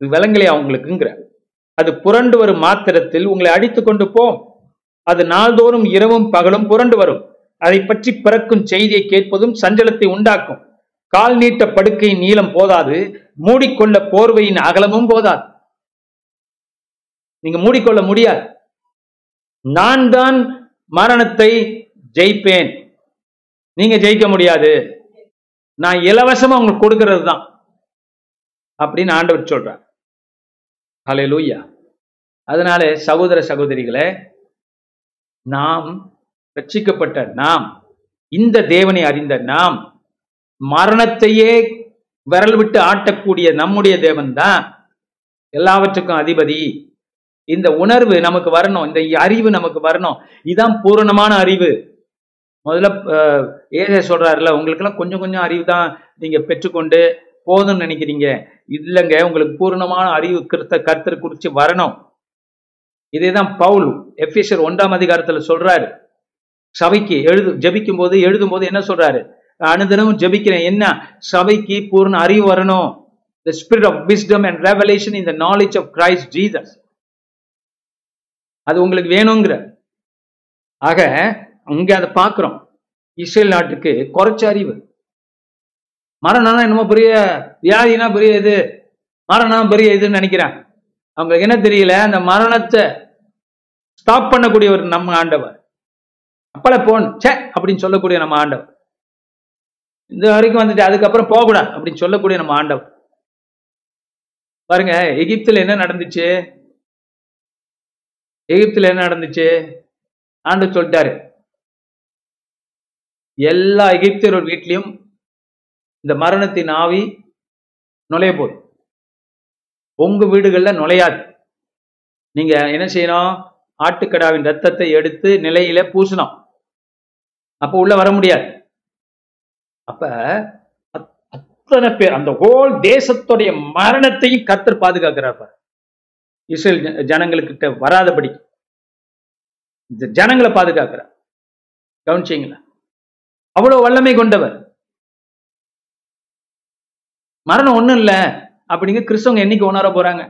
இது விலங்கலை அவங்களுக்குங்கிற. அது புரண்டு வரும் மாத்திரத்தில் உங்களை அடித்து கொண்டு போம் அது நாள்தோறும் இரவும் பகலும் புரண்டு வரும். அதை பற்றி பிறக்கும் செய்தியை கேட்பதும் சஞ்சலத்தை உண்டாக்கும். கால் நீட்ட படுக்கையின் நீளம் போதாது. மூடிக்கொள்ள போர்வையின் அகலமும் போதாது. நீங்க மூடிக்கொள்ள முடியாது. நான் தான் மரணத்தை ஜெயிப்பேன். நீங்க ஜெயிக்க முடியாது. நான் இலவசமா உங்களுக்கு கொடுக்கறது தான் அப்படின்னு ஆண்டவர் சொல்றார். ஹalleluya. அதனால சகோதர சகோதரிகளே நாம் ரட்சிக்கப்பட்ட நாம் இந்த தேவனை அறிந்த நாம் மரணத்தையே விரல் விட்டு ஆட்டக்கூடிய நம்முடைய தேவன் தான் எல்லாவற்றுக்கும் அதிபதி. இந்த உணர்வு நமக்கு வரணும் இந்த அறிவு நமக்கு வரணும். இதுதான் பூரணமான அறிவு. முதல்ல அஹ், ஏசே சொல்றாருல உங்களுக்கெல்லாம் கொஞ்சம் கொஞ்சம் அறிவு தான் நீங்க பெற்றுக்கொண்டு போதும்னு நினைக்கிறீங்க? இல்லைங்க உங்களுக்கு பூரணமான அறிவு கிருத்த கர்த்தர் குறித்து வரணும். இதேதான் பவுல் எஃபிஷர் ஒன்றாம் அதிகாரத்தில் சொல்றாரு. சபைக்கு எழுது ஜபிக்கும் போது எழுதும் போது என்ன சொல்றாரு? அனுதினமும் ஜெபிக்கிறேன். என்ன? சபைக்கு பூர்ண அறிவு வரணும். The spirit of wisdom and revelation in the knowledge of Christ Jesus அது உங்களுக்கு வேணுங்கிற. ஆக அங்கே அதை பார்க்குறோம். இஸ்ரேல் நாட்டுக்கு குறைச்ச அறிவு. மரணம்னா என்னமோ பெரிய வியாதினா பெரிய இது. மரணம் பெரிய இதுன்னு நினைக்கிறேன். அவங்களுக்கு என்ன தெரியல அந்த மரணத்தை ஸ்டாப் பண்ணக்கூடிய ஒரு நம்ம ஆண்டவர். அப்பல போன் சே அப்படின்னு சொல்லக்கூடிய நம்ம ஆண்டவர். இந்த வரைக்கும் வந்துட்டு அதுக்கப்புறம் போகக்கூடாது அப்படின்னு சொல்லக்கூடிய நம்ம ஆண்டவர். பாருங்க எகிப்துல என்ன நடந்துச்சு? எகிப்துல என்ன நடந்துச்சு? ஆண்டு சொல்லிட்டாரு. எல்லா எகிப்தியர் வீட்லயும் இந்த மரணத்தின் ஆவி நுழைய போகுது. உங்க வீடுகள்ல நுழையாது. நீங்க என்ன செய்யணும்? ஆட்டுக்கடாவின் ரத்தத்தை எடுத்து நிலையில பூசணும். அப்ப உள்ள வர முடியாது. அப்ப அத்தனை பேர் அந்த ஹோல் தேசத்துடைய மரணத்தையும் கத்தர் பாதுகாக்கிறார் இஸ்ரேல் ஜனங்களுக்கிட்ட வராதபடி. இந்த ஜனங்களை பாதுகாக்கிறார். கவனிச்சிங்களா? அவ்வளவு வல்லமை கொண்டவர். மரணம் ஒண்ணும் இல்ல அப்படிங்க கிறிஸ்தவங்க என்னைக்கு உணர போறாங்க?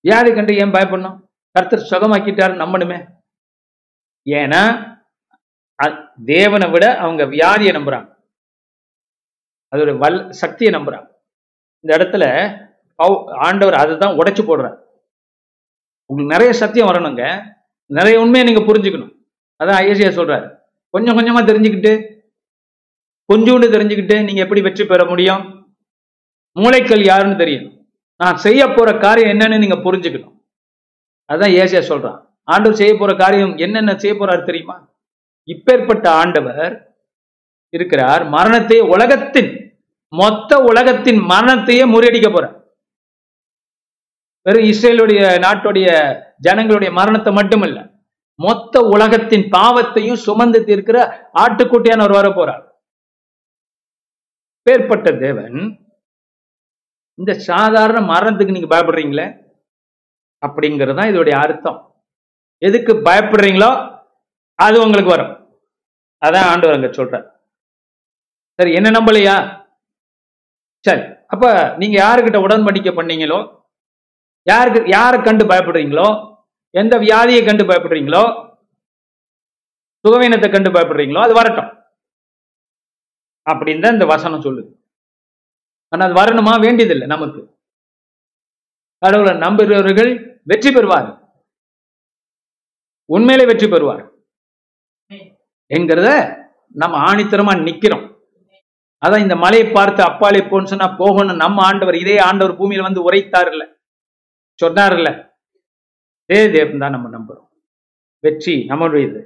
வியாதி கண்டு ஏன் பயப்படணும்? கர்த்தர் சுகமாக்கிட்டாரு நம்பணுமே. ஏன்னா தேவனை விட அவங்க வியாதியை நம்புறாங்க. அதோட வல் சக்தியை நம்புறாங்க. இந்த இடத்துல ஆண்டவர் ஆண்டவர் அதுதான் உடைச்சு போடுறார். உங்களுக்கு நிறைய சத்தியம் வரணுங்க. நிறைய உண்மையை நீங்க புரிஞ்சுக்கணும். அதான் ஐஎஸ்ஐயா சொல்றாரு. கொஞ்சம் கொஞ்சமா தெரிஞ்சுக்கிட்டு கொஞ்சோண்டு தெரிஞ்சுக்கிட்டு நீங்க எப்படி வெற்றி பெற முடியும்? மூளைக்கல் யாருன்னு தெரியும் நான் செய்ய போற காரியம் என்னன்னு நீங்க புரிஞ்சுக்கணும். அதான் ஏசியா சொல்றான். ஆண்டவர் செய்ய போற காரியம் என்னென்ன செய்ய போறாரு தெரியுமா? இப்பேற்பட்ட ஆண்டவர் இருக்கிறார். மரணத்தை உலகத்தின் மொத்த உலகத்தின் மரணத்தையே முறியடிக்க போறார். வெறும் இஸ்ரேலுடைய நாட்டுடைய ஜனங்களுடைய மரணத்தை மட்டுமல்ல மொத்த உலகத்தின் பாவத்தையும் சுமந்து தீர்க்கிற ஆட்டுக்குட்டியானவர் வர போறார். அப்பேற்பட்ட தேவன் இந்த சாதாரண மரணத்துக்கு நீங்க பயப்படுறீங்களே? அப்படிங்கிறது தான் இதோடைய அர்த்தம். எதுக்கு பயப்படுறீங்களோ அது உங்களுக்கு வரும். அதான் ஆண்டவர் அங்க சொல்றார். சரி என்ன நம்பலையா? சரி அப்ப நீங்க யாருக்கிட்ட உடன்படிக்கை பண்ணீங்களோ யாருக்கு யாரை கண்டு பயப்படுறீங்களோ எந்த வியாதியை கண்டு பயப்படுறீங்களோ சுகவீனத்தை கண்டு பயப்படுறீங்களோ அது வரட்டும். அப்படின்னு தான் இந்த வசனம் சொல்லுது. ஆனா அது வரணுமா? வேண்டியதில்லை நமக்கு. கடவுளை நம்புகிறவர்கள் வெற்றி பெறுவார் உண்மையிலே வெற்றி பெறுவார். என்கிறத நம்ம ஆணித்தரமா நிக்கிறோம். அதான் இந்த மலையை பார்த்து அப்பாலே போன்னு சொன்னா போகணும். நம்ம ஆண்டவர் இதே ஆண்டவர் பூமியில வந்து உரைத்தார்ல சொன்னார்ல இதே தேவன் தான் நம்ம நம்புறோம். வெற்றி நம்மளுடையது.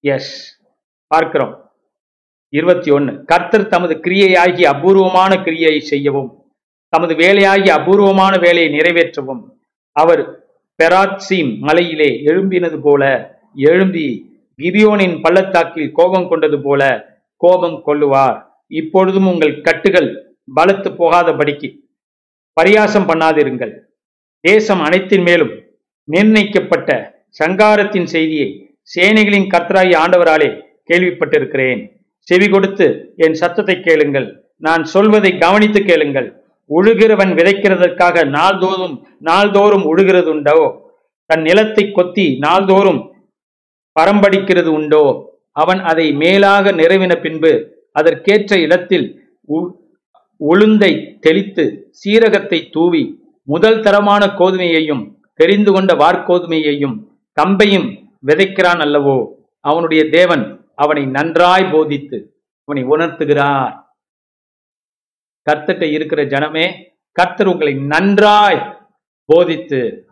எஸ் பார்க்கிறோம். இருபத்தி ஒன்னு. கர்த்தர் தமது கிரியையாகி அபூர்வமான கிரியையை செய்யவும் தமது வேலையாகி அபூர்வமான வேலையை நிறைவேற்றவும் அவர் பெராட்சீம் மலையிலே எழும்பினது போல எழும்பி கிபியோனின் பள்ளத்தாக்கில் கோபம் கொண்டது போல கோபம் கொள்ளுவார். இப்பொழுதும் உங்கள் கட்டுகள் பலத்து போகாதபடிக்கு பரியாசம் பண்ணாதிருங்கள். தேசம் அனைத்தின் மேலும் நிர்ணயிக்கப்பட்ட சங்காரத்தின் செய்தியை சேனைகளின் கர்த்தராகி ஆண்டவராலே கேள்விப்பட்டிருக்கிறேன். செவி கொடுத்து என் சத்தத்தை கேளுங்கள். நான் சொல்வதை கவனித்து கேளுங்கள். உழுகிறவன் விதைக்கிறதற்காக நாள்தோறும் நாள்தோறும் உழுகிறது உண்டோ தன் நிலத்தை கொத்தி நாள்தோறும் பரம்படிக்கிறது உண்டோ? அவன் அதை மேலாக நிறைவின பின்பு அதற்கேற்ற இடத்தில் உளுந்தை தெளித்து சீரகத்தை தூவி முதல் தரமான கோதுமையையும் தெரிந்து கொண்ட வார்கோதுமையையும் கம்பையும் விதைக்கிறான் அல்லவோ? அவனுடைய தேவன் அவனை நன்றாய் போதித்து அவனை உணர்த்துகிறார். கர்த்தட்ட இருக்கிற ஜனமே கர்த்தர் உங்களை நன்றாய் போதித்து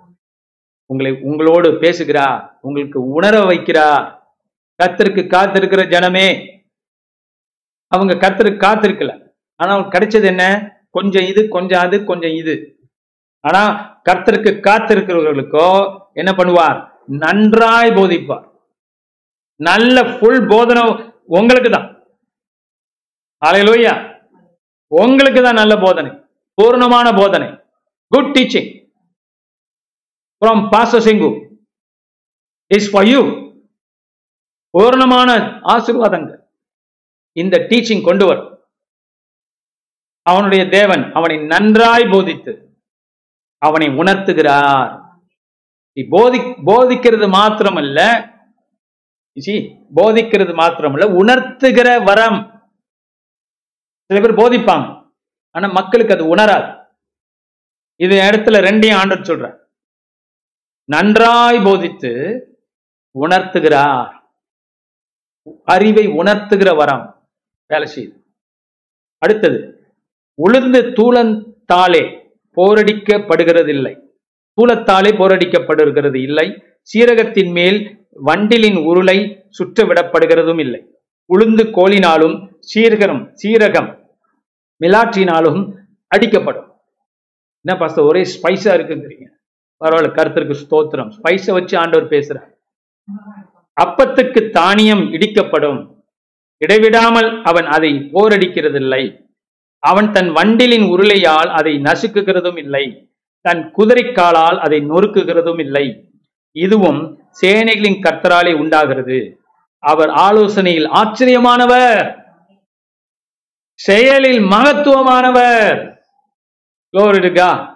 உங்களை உங்களோடு பேசுகிறார் உங்களுக்கு உணர வைக்கிறார். கர்த்தருக்கு காத்திருக்கிற ஜனமே அவங்க கர்த்தருக்கு காத்திருக்கல. ஆனா அவங்க கிடைச்சது என்ன? கொஞ்சம் இது கொஞ்சம் அது கொஞ்சம் இது. ஆனா கர்த்தருக்கு காத்திருக்கிறவர்களுக்கோ என்ன பண்ணுவார்? நன்றாய் போதிப்பார். நல்ல ஃபுல் போதனை உங்களுக்கு தான் அலையிலோயா உங்களுக்கு தான் நல்ல போதனை பூர்ணமான போதனை. குட் டீச்சிங் ஃப்ரம் பாச சிங்கு இஸ் ஃபார் யூ பூர்ணமான ஆசிர்வாதங்கள் இந்த டீச்சிங் கொண்டு வரும். அவனுடைய தேவன் அவனை நன்றாய் போதித்து அவனை உணர்த்துகிறார். போதி போதிக்கிறது மாத்திரமல்ல போதிக்கிறது மாத்திரமல்ல உணர்த்துகிற வரம். சில பேர் போதிப்பாங்க ஆனா மக்களுக்கு அது உணராது. இது இடத்துல ரெண்டையும் ஆண்டர் சொல்ற நன்றாய் போதித்து உணர்த்துகிறார். அறிவை உணர்த்துகிற வரம் வேலை செய்யுது. அடுத்தது உளுந்து தூளத்தாலே போரடிக்கப்படுகிறது இல்லை தூளத்தாலே போரடிக்கப்படுகிறது இல்லை சீரகத்தின் மேல் வண்டிலின் உருளை சுற்றுவிடப்படுகிறதும் இல்லை. உளுந்து கோலினாலும் சீரகம் சீரகம் மிலாற்றினாலும் அடிக்கப்படும். என்ன பாஸ்தர் ஒரே ஸ்பைஸா இருக்குங்கிறீங்க. பரவாயில்ல கருத்திற்கு ஸ்தோத்திரம். ஸ்பைஸை வச்சு ஆண்டவர் பேசுறார். அப்பத்துக்கு தானியம் இடிக்கப்படும். இடைவிடாமல் அவன் அதை போரடிக்கிறதில்லை. அவன் தன் வண்டிலின் உருளையால் அதை நசுக்குகிறதும் இல்லை. தன் குதிரைக்காலால் அதை நொறுக்குகிறதும் இல்லை. இதுவும் சேனைகளின் கர்த்தராலே உண்டாகிறது. அவர் ஆலோசனையில் ஆச்சரியமானவர். செயலில் மகத்துவமானவர். இப்படி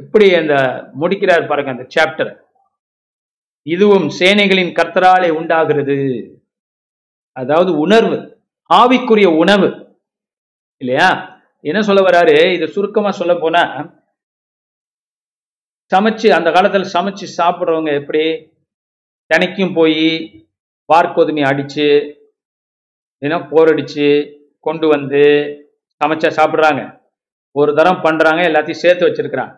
எப்படி அந்த முடிக்கிறார் பாருங்க அந்த சாப்டர் இதுவும் சேனைகளின் கர்த்தராலே உண்டாகிறது. அதாவது உணர்வு ஆவிக்குரிய உணவு. இல்லையா? என்ன சொல்ல வராரு? இது சுருக்கமா சொல்ல போனா சமைச்சு அந்த காலத்துல சமைச்சு சாப்பிடுறவங்க எப்படி? தினைக்கும் போய் வார்கோதுமை அடித்து தினம் போர் அடித்து கொண்டு வந்து சமைச்சா சாப்பிட்றாங்க. ஒரு தரம் பண்ணுறாங்க எல்லாத்தையும் சேர்த்து வச்சிருக்கிறாங்க.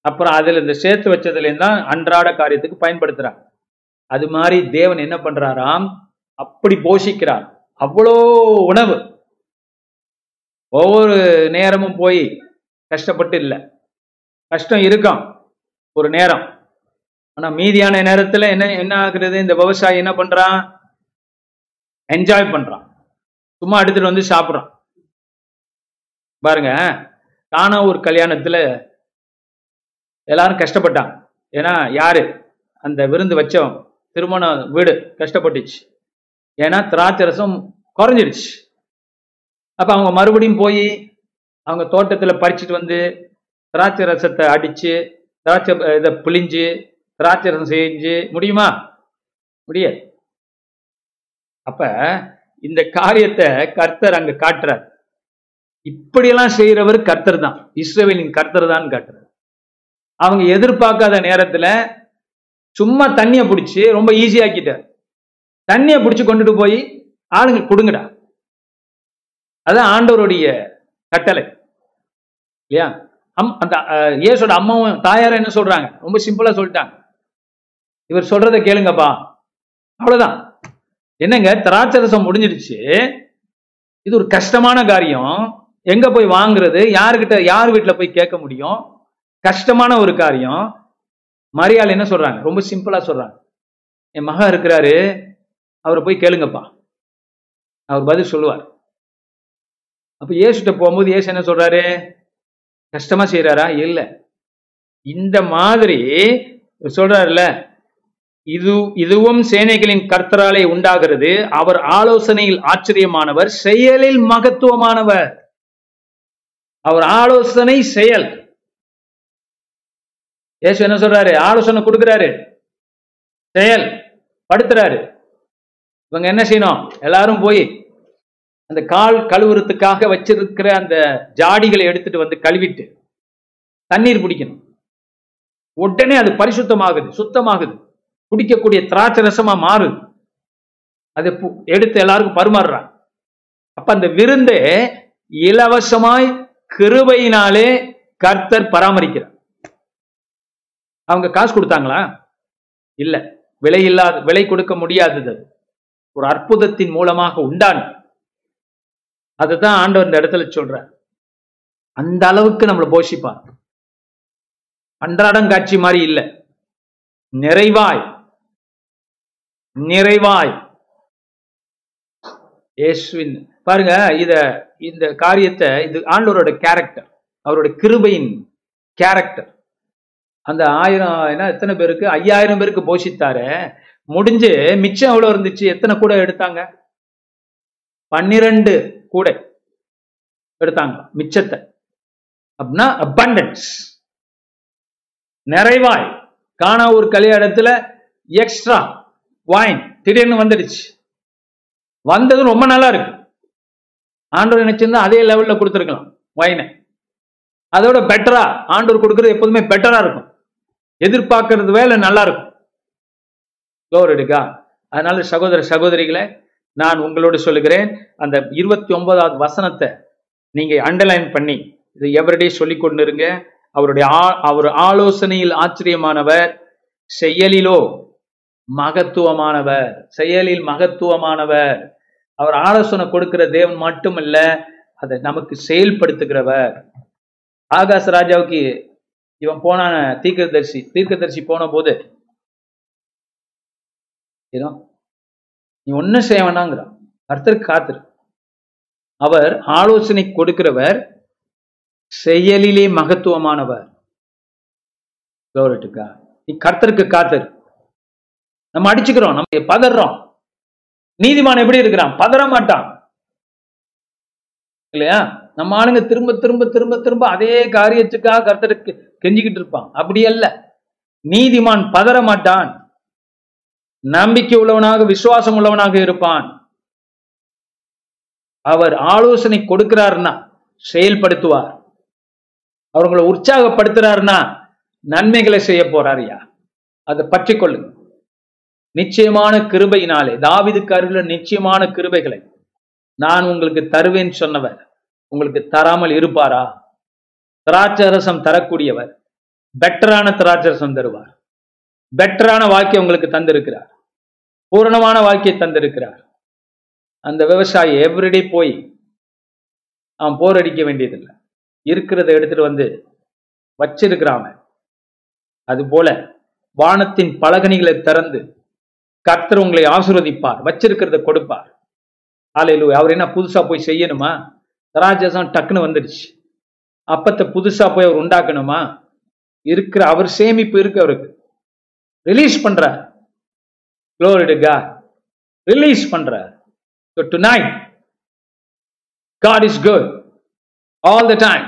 அப்புறம் அதில் இந்த சேர்த்து வச்சதுலேருந்து தான் அன்றாட காரியத்துக்கு பயன்படுத்துகிறாங்க அது மாதிரி தேவன் என்ன பண்ணுறாராம் அப்படி போஷிக்கிறார். அவ்வளோ உணவு. ஒவ்வொரு நேரமும் போய் கஷ்டப்பட்டு இல்லை. கஷ்டம் இருக்கும். ஒரு நேரம். ஆனா மீதியான நேரத்துல என்ன என்ன ஆகுறது? இந்த விவசாயி என்ன பண்றான்? என்ஜாய் பண்றான். சும்மா எடுத்துட்டு வந்து சாப்பிட்றான். பாருங்க தானா ஒரு கல்யாணத்துல எல்லாரும் கஷ்டப்பட்டாங்க. ஏன்னா யாரு? அந்த விருந்து வச்சவன் திருமண வீடு கஷ்டப்பட்டுச்சு. ஏன்னா திராட்சை ரசம் குறைஞ்சிருச்சு. அப்ப அவங்க மறுபடியும் போய் அவங்க தோட்டத்துல பறிச்சுட்டு வந்து திராட்சை ரசத்தை அடிச்சு திராட்சை இதை புளிஞ்சு திராட்சரம் செஞ்சு முடியுமா? முடியாது. அப்ப இந்த காரியத்தை கர்த்தர் அங்க காட்டுறார். இப்படியெல்லாம் செய்யறவர் கர்த்தர் தான் இஸ்ரேவேலின் கர்த்தர் தான் காட்டுறார். அவங்க எதிர்பார்க்காத நேரத்துல சும்மா தண்ணிய பிடிச்சி ரொம்ப ஈஸியாக்கிட்டார் தண்ணிய பிடிச்சி கொண்டுட்டு போய் ஆளுங்க கொடுங்கடா. அதான் ஆண்டவருடைய கட்டளை. இல்லையா? அம் அந்த இயேசோட அம்மாவும் தாயாரும் என்ன சொல்றாங்க? ரொம்ப சிம்பிளா சொல்லிட்டாங்க. இவர் சொல்றதை கேளுங்கப்பா. அவ்வளவுதான். என்னங்க திராட்சை ரசம் முடிஞ்சிடுச்சு. இது ஒரு கஷ்டமான காரியம். எங்க போய் வாங்குறது? யாருக்கிட்ட யார் வீட்டுல போய் கேட்க முடியும்? கஷ்டமான ஒரு காரியம். மரியாள் என்ன சொல்றாங்க? ரொம்ப சிம்பிளா சொல்றாங்க. என் மகன் இருக்கிறாரு. அவரை போய் கேளுங்கப்பா. அவர் பதில் சொல்லுவார். அப்ப ஏசுகிட்ட போகும்போது ஏசு என்ன சொல்றாரு? கஷ்டமா செய்யறாரா இல்ல. இந்த மாதிரி சொல்றாருல்ல இது இதுவும் சேனைகளின் கர்த்தராலே உண்டாகிறது. அவர் ஆலோசனையில் ஆச்சரியமானவர் செயலில் மகத்துவமானவர். அவர் ஆலோசனை செயல். ஏசு என்ன சொல்றாரு? ஆலோசனை கொடுக்கிறாரு. செயல். படுத்துறாரு. இவங்க என்ன செய்யணும்? எல்லாரும் போய் அந்த கால் கழுவுறதுக்காக வச்சிருக்கிற அந்த ஜாடிகளை எடுத்துட்டு வந்து கழுவிட்டு தண்ணீர் பிடிக்கணும் உடனே அது பரிசுத்தமாகுது சுத்தமாகுது. குடிக்கக்கூடிய திராட்சை ரசமா மாறுது அதை பு- எடுத்து எல்லாருக்கும் பருமாறுறான். அப்ப அந்த விருந்து இலவசமாய் கிருபையினாலே கர்த்தர் பராமரிக்கிறார். அவங்க காசு கொடுத்தாங்களா? இல்ல. விலை இல்லாத விலை கொடுக்க முடியாதது ஒரு அற்புதத்தின் மூலமாக உண்டான அதுதான் ஆண்டவர் இந்த இடத்துல சொல்ற அந்த அளவுக்கு நம்மளை போஷிப்பான் அன்றாடம் காட்சி மாதிரி இல்ல. நிறைவாய் நிறைவாய். இயேசுவின் பாருங்க இத இந்த காரியத்தை இது ஆண்டவரோட கேரக்டர் அவரோட கிருபையின் கேரக்டர் அந்த ஆயிரம் ஏன்னா எத்தனை பேருக்கு? ஐயாயிரம் பேருக்கு போஷித்தாரு. முடிஞ்சு மிச்சம் எவ்வளவு இருந்துச்சு? எத்தனை கூட எடுத்தாங்க? பன்னிரண்டு கூடை எடுத்தாங்க மிச்சத்தை. அப்படின்னா அபண்டன்ஸ் நிறைவாய். காணா ஒரு கல்யாணத்துல எக்ஸ்ட்ரா வாயின் திடீர்னு வந்துடுச்சு. வந்தது ரொம்ப நல்லா இருக்கு. ஆண்டவர் நினைச்சிருந்தா அதே லெவல்ல கொடுத்துருக்கலாம் வாயினை அதோட பெட்டரா ஆண்டவர் கொடுக்கறது எப்போதுமே பெட்டரா இருக்கும். எதிர்பார்க்கறது வேலை நல்லா இருக்கும். லோர் எடுக்கா அதனால சகோதர சகோதரிகளை நான் உங்களோடு சொல்லுகிறேன் அந்த இருபத்தி ஒன்பதாவது வசனத்தை நீங்க அண்டர்லைன் பண்ணி இது எவரிடே சொல்லிக் கொண்டிருங்க. அவருடைய ஆ- அவர் ஆலோசனையில் ஆச்சரியமானவர் செயலிலோ மகத்துவமானவர். செயலில் மகத்துவமானவர். அவர் ஆலோசனை கொடுக்கிற தேவன் மட்டுமல்ல அதை நமக்கு செயல்படுத்துகிறவர். ஆகாச ராஜாவுக்கு இவன் போனான தீர்க்கதரிசி தீர்க்கதரிசி போன போது ஏதோ நீ ஒன்னும் செய்ய வேணாங்கிறான். கர்த்தருக்கு காத்திரு. அவர் ஆலோசனை கொடுக்கிறவர் செயலிலே மகத்துவமானவர். Glory நீ கர்த்தருக்கு காத்திரு. நம்ம அடிச்சுக்கிறோம் நம்ம பதறோம் நீதிமான் எப்படி இருக்கிறான்? பதற மாட்டான். இல்லையா? நம்ம ஆளுங்க திரும்ப திரும்ப திரும்ப திரும்ப அதே காரியத்துக்காக கர்த்தருக்கு கெஞ்சிக்கிட்டு இருப்பான். அப்படி அல்ல. நீதிமான் பதற மாட்டான். நம்பிக்கை உள்ளவனாக விசுவாசம் உள்ளவனாக இருப்பான். அவர் ஆலோசனை கொடுக்கிறாருன்னா செயல்படுத்துவார். அவர்களை உற்சாகப்படுத்துறாருன்னா நன்மைகளை செய்ய போறாருயா அதை பற்றி கொள்ளுங்க நிச்சயமான கிருபையினாலே தாவிதுக்கு அருகில் நிச்சயமான கிருபைகளை நான் உங்களுக்கு தருவேன் சொன்னவர். உங்களுக்கு தராமல் இருப்பாரா? திராட்சரசம் தரக்கூடியவர் பெட்டரான திராட்சரசம் தருவார். பெட்டரான வாக்கியம் உங்களுக்கு தந்திருக்கிறார். பூரணமான வாக்கிய தந்திருக்கிறார். அந்த விவசாயி எவ்ரிடே போய் அவன் போர் அடிக்க வேண்டியதில்லை. இருக்கிறத எடுத்துட்டு வந்து வச்சிருக்கிறான் அவன். அது போல வானத்தின் பலகணிகளை திறந்து கர்த்தர் உங்களை ஆசிர்வதிப்பார் வச்சிருக்கிறத கொடுப்பார். ஆலையிலு அவர் என்ன புதுசா போய் செய்யணுமா? திராட்சசம் டக்குன்னு வந்துடுச்சு அப்பத்தை புதுசா போய் அவர் உண்டாக்கணுமா? இருக்கிற அவர் சேமிப்பு இருக்கு அவருக்கு. ரிலீஸ் பண்றார். க்ளோரிடுகா ரிலீஸ் பண்றார். Tonight God is good all the time